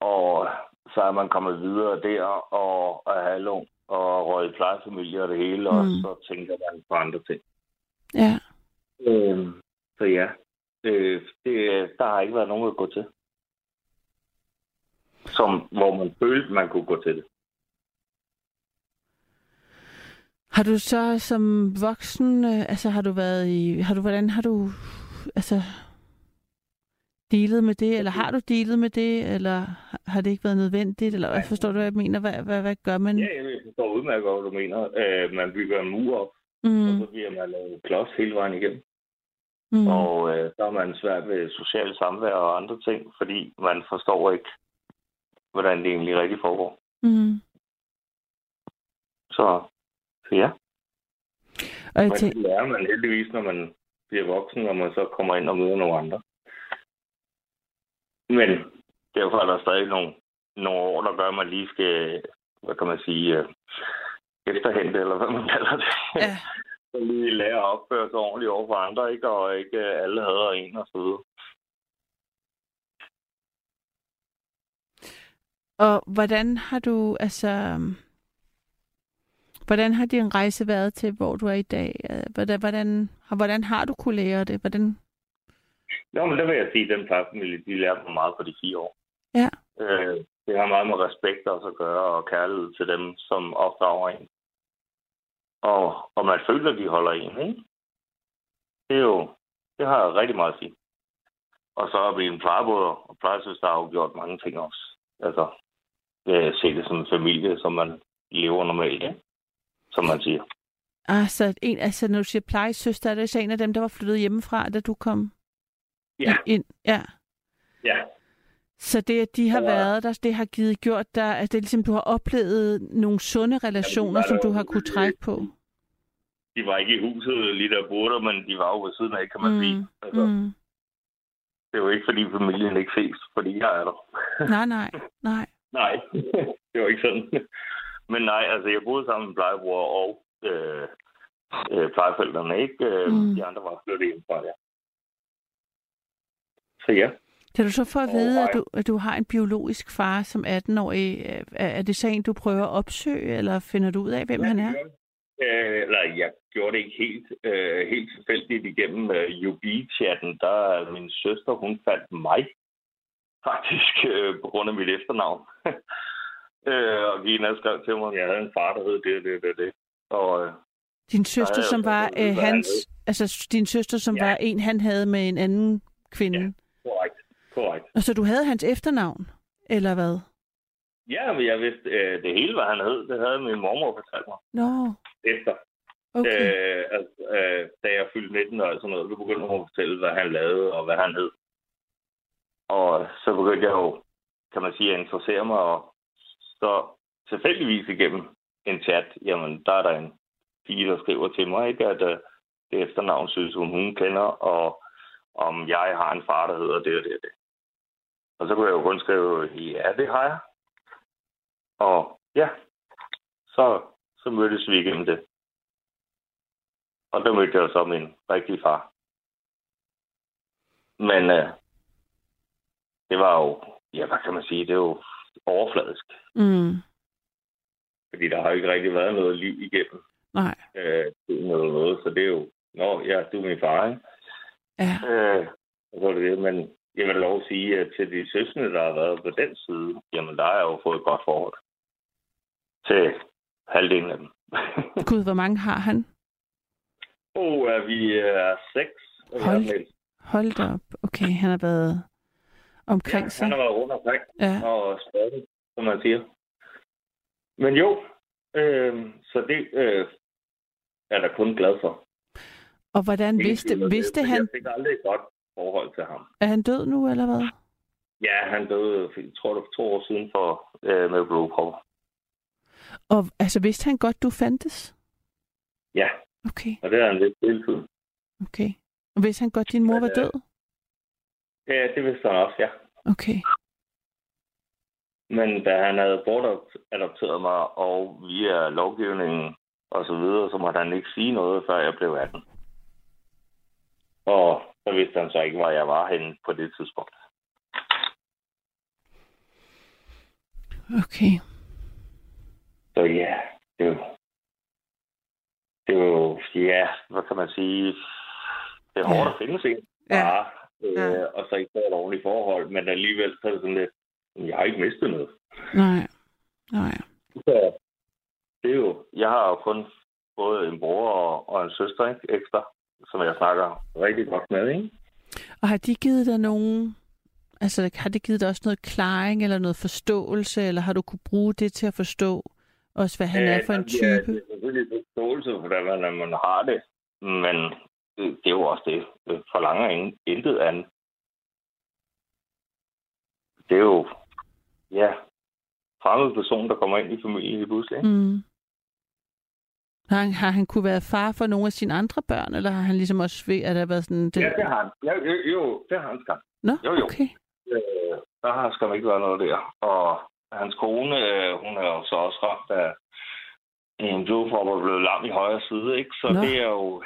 Og så er man kommet videre der, og er halvung, og røget i plejefamilie og det hele, og Mm. så tænker man på andre ting. Ja. Øhm, så ja, øh, det, der har ikke været nogen at gå til. Som, hvor man følte, man kunne gå til det. Har du så som voksen, øh, altså har du været i, har du, hvordan har du, altså, dealet med det, eller har du dealet med det, eller har- har det ikke været nødvendigt, eller hvad forstår du, hvad jeg mener? Hvad, hvad, hvad gør man? Ja, jeg forstår udmærket, godt, hvad du mener. Øh, man bygger en mur op, mm. og så bliver man lavet klods hele vejen igennem. mm. Og øh, så er man svært ved social samvær og andre ting, fordi man forstår ikke, hvordan det egentlig rigtig foregår. mm. Så, så ja, Og jeg men det lærer man heldigvis, når man bliver voksen, og man så kommer ind og møder nogle andre. Men derfor er der stadig nogle, nogle år, der gør, at man lige skal, hvad kan man sige, øh, efterhente, eller hvad man kalder det. ja, [laughs] Så lige lære at opføre sig ordentligt over for andre, ikke? og ikke øh, alle hader en og så videre. og hvordan har du, altså, hvordan har din rejse været til, hvor du er i dag? Øh, Hvordan, hvordan, hvordan har du kunne lære det? Hvordan, Nå, men det vil jeg sige, at den plejefamilie, de lærte mig meget på de fire år. Ja. Øh, det har meget med respekt også at gøre, og kærlighed til dem, som opdrager en. Og, og man føler, de holder en, ikke? Det er jo, det har jeg rigtig meget at sige. Og så har vi en plejebåder, og plejesøster har jo gjort mange ting også. Altså, jeg ser det som en familie, som man lever normalt, ikke? Som man siger. altså, en, altså når du siger plejesøster, er det så en af dem, der var flyttet hjemmefra, da du kom Ja, ind? Ja. ja. Så det, at de har Ja. været der, det har givet gjort dig, at det er ligesom, du har oplevet nogle sunde relationer, var som du har kunne trække på. De var ikke i huset lige der burde, men de var jo ved siden af, kan man Mm, sige. Altså, Mm. Det er jo ikke, fordi familien ikke ses, fordi jeg er der. [laughs] Nej, nej, nej. nej, [laughs] det var ikke sådan. Men nej, altså jeg boede sammen med plejebror og øh, øh, plejeforældrene, ikke? Øh, Mm. De andre var flyttet hjemmefra, ja. Så ja. Kan du så få at vide, at nej. du, at du har en biologisk far som 18-årig? øh, Er, er det så en, du prøver at opsøge, eller finder du ud af, hvem han er? Øh, eller jeg gjorde det ikke helt, øh, helt tilfældigt igennem øh, UB-chatten. Der min søster, hun fandt mig faktisk øh, på grund af mit efternavn. [laughs] øh, og og skrev til mig, at jeg havde en far, der hed det, det, det, det. Og øh, Din søster, som var øh, hans... Altså, din søster, som Ja. var en, han havde med en anden kvinde. Ja. Korrekt, korrekt. Og så du havde hans efternavn, eller hvad? Ja, men jeg vidste øh, det hele, hvad han hed. Det havde min mormor fortalt mig Nå, efter. okay. Øh, altså, øh, da jeg fyldte 19 og sådan noget, så begyndte hun at fortælle, hvad han lavede og hvad han hed. Og så begyndte jeg jo, kan man sige, at interessere mig, og så tilfældigvis igennem en chat, jamen der er der en pige, der skriver til mig, ikke, at øh, det efternavn synes hun, hun kender, og om jeg har en far, der hedder det og det og det. Og så kunne jeg jo kun skrive, ja, det har jeg. Og ja, så, så mødtes vi igennem det. Og der mødte jeg så min rigtige far. Men øh, det var jo, ja, hvad kan man sige, det er jo overfladisk. Mm, Fordi der har jo ikke rigtig været noget liv igennem nej, øh, noget, noget, så det er jo, nå, ja, du er min far, ikke? Ja. Øh, og så det men jeg vil lov at sige, at til de søskende, der har været på den side, jamen der har jeg jo fået et godt forhold. Til halvdelen af dem. [laughs] Gud, hvor mange har han? Og er vi er seks. Hold. Hold da op. Okay, han har været omkring Ja, sig. han har været rundt omkring. Ja. og stadig, som man siger. Men jo, øh, så det øh, er da kun glad for. Og hvordan Ingen vidste, det, vidste men han, Jeg fik aldrig et godt forhold til ham. er han død nu, eller hvad? Ja, han døde, jeg tror det to år siden for, øh, med blodpropper. Og altså, vidste han godt, du fandtes? Ja, Okay, og det er han lidt hele tiden. okay. Og vidste han godt, din mor var øh, død? Ja, det vidste han også, ja. Okay. Men da han havde bortadopteret mig, og via lovgivningen og så videre, så måtte han ikke sige noget, før jeg blev 18. Og så vidste han så ikke, hvor jeg var henne på det tidspunkt. Okay. Så ja, det er jo... Det er jo, ja, hvad kan man sige? Det er hårdt Ja. at finde sig Ja. bare, øh, Ja. og så ikke et ordentligt forhold, men alligevel så er det sådan lidt, jeg har ikke mistet noget. Nej. Nej. Så det er jo, jeg har jo kun både en bror og, og en søster, ikke? Ekstra, som jeg snakker rigtig godt med, ikke? Og har de givet dig nogen... Altså, har det givet dig også noget klaring eller noget forståelse, eller har du kunne bruge det til at forstå også, hvad han er for en Ja, type? Det er selvfølgelig forståelse for, hvordan man har det, men det, er jo også det. Forlanger ingen, intet andet. Det er jo, ja, fremmede person, der kommer ind i familien i pludselig. ikke? Mm. Har han, har han kunne være far for nogle af sine andre børn, eller har han ligesom også ved, at der været sådan... Det... Ja, det har han. Ja, jo, jo, det har han skam. Nå, Jo, jo. okay. Øh, der har skam ikke været noget der. Og hans kone, øh, hun er jo så også ramt af en blodprop og blevet lam i højre side, ikke? Så Nå. det er jo...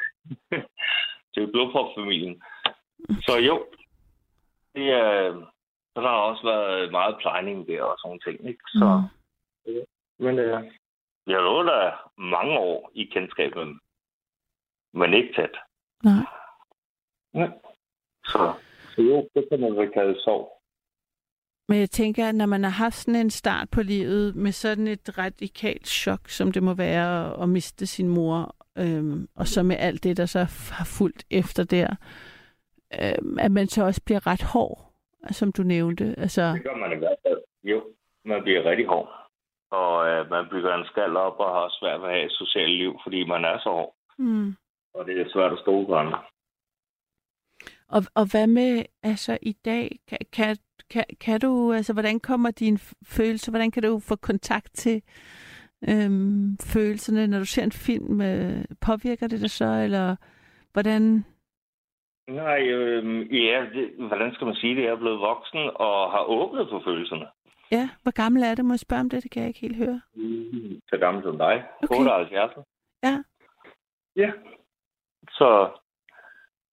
[laughs] det er jo blodpropfamilien. Så jo, det er... Så der har også været meget plejning der og sådan nogle ting, ikke? Så, Mm. Men øh, jeg lå der mange år i kendskab med dem. Men ikke tæt. Nej. Ja. Så, så jo, det kan man vel kalde sov. Men jeg tænker, at når man har haft sådan en start på livet med sådan et radikalt chok, som det må være at miste sin mor, øhm, og så med alt det, der så har fulgt efter der, øhm, at man så også bliver ret hård, som du nævnte. Altså, Det gør man i hvert fald. Jo, man bliver rigtig hård. Og øh, man bygger en skal op og har svært ved at have et socialt liv, fordi man er så hård. mm. Og det er svært at stole på andre. og, og hvad med altså i dag? Kan, kan, kan, kan du, altså hvordan kommer dine følelser, hvordan kan du få kontakt til øhm, følelserne, når du ser en film? Øh, påvirker det dig så, eller hvordan... Nej, øh, ja, det, hvordan skal man sige det? Jeg er blevet voksen og har åbnet for følelserne. Ja, hvor gammel er du? Må jeg spørge om det? Det kan jeg ikke helt høre. Mm. Så gammel som dig. Okay. 78. Ja. Ja. Så,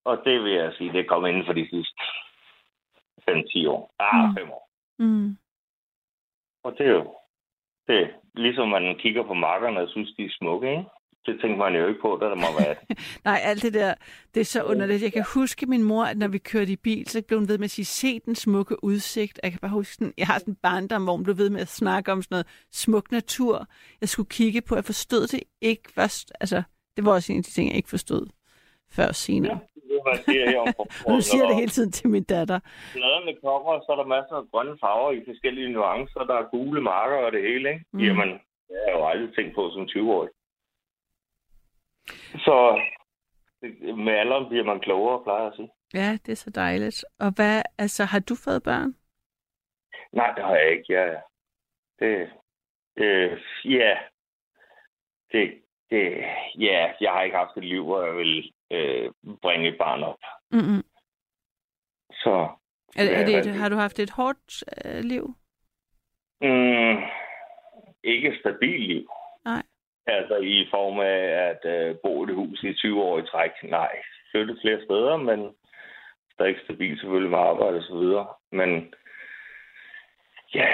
og det vil jeg sige, det kommet inden for de sidste 5-10 år. Ah, Mm. 5 år. Mm. Og det er jo, det er ligesom man kigger på markerne og synes, de er smukke, ikke? Det tænker man jo ikke på, da der må være. [laughs] Nej, alt det der, det er så underligt. Jeg kan huske min mor, at når vi kørte i bil, så blev hun ved med at sige, se den smukke udsigt. Jeg kan bare huske, sådan, jeg har sådan en barndom, hvor hun blev ved med at snakke om sådan noget smuk natur. Jeg skulle kigge på, jeg forstod det ikke først. Altså, det var også en af de ting, jeg ikke forstod før senere. er, Og [laughs] nu siger det hele tiden til min datter. Bladene kommer, så er der masser af grønne farver i forskellige nuancer. Der er gule marker og det hele, ikke? Mm. Mm. Jamen, det har jeg jo aldrig tænkt på som 20-årig. Så med alderen bliver man klogere, plejer jeg at sige. Ja, det er så dejligt. Og hvad, altså, har du fået børn? Nej, det har jeg ikke. Ja, det, øh, ja, det, det, ja, jeg har ikke haft et liv, hvor jeg vil øh, bringe et barn op. Mm-mm. Så Er, er det, hvad- har du haft et hårdt øh, liv? mm, ikke et stabilt liv. Altså i form af at øh, bo i et hus i 20 år i træk. Nej, flyttet flere steder, men stadig stabilt selvfølgelig med arbejde og så videre. Men ja,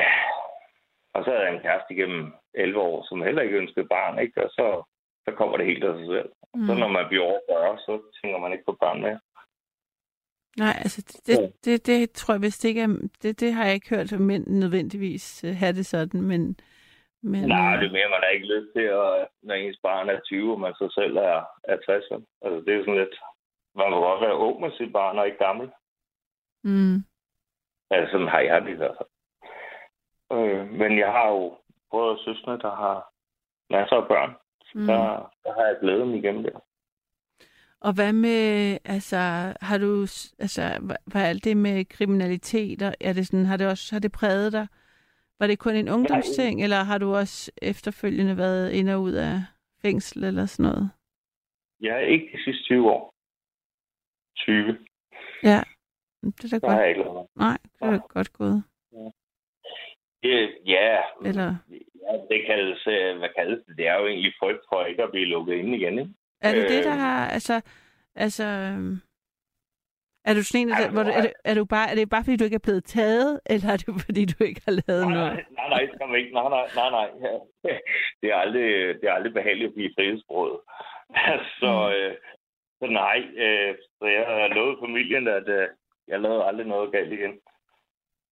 og så havde jeg en kæreste igennem 11 år, som heller ikke ønskede barn, ikke? Og så, så kommer det helt af sig selv. Mm. Så når man bliver over 40, så tænker man ikke på børn mere. Nej, altså det, det, det, det tror jeg vist ikke er, det, det har jeg ikke hørt mænd nødvendigvis øh, have det sådan, men... men Nej, øh, det er mere, man har ikke lyst til, at, når ens barn er 20, og man så selv er, er 60. vel? Altså, det er sådan lidt... Man må godt være ung med sit barn, og ikke gammel. Mm, Altså, sådan har jeg det i hvert fald. Øh, men jeg har jo brødre og søstre, der har masser af børn. mm. Der, der har jeg glædet dem igennem det. Og hvad med, altså, har du, altså, hvad, er alt det med kriminalitet, og er det sådan, har det også, har det præget dig? Var det kun en ungdomsting, eller har du også efterfølgende været ind og ud af fængsel eller sådan noget? Er ikke de sidste 20 år. 20. Ja, det er da godt. jeg ikke lavet. Nej, det er da godt gået. Det, ja, Eller? ja, det kaldes, øh, hvad kaldes det? Det er jo egentlig frygt for ikke at blive lukket ind igen, ikke? Er det det, der Øh. har... Altså, altså øhm, er du sådan en, der, hvor du, er, det, er, du bare, er det bare, fordi du ikke er blevet taget, eller er det fordi, du ikke har lavet Nej, noget? nej, nej, nej, ikke. Nej, nej, nej, nej. [laughs] Det er aldrig, det er aldrig behageligt at blive frihedsbrudt. [laughs] så, Mm. øh, så nej, øh, så jeg har lovet familien, at øh, jeg lavede aldrig noget galt igen.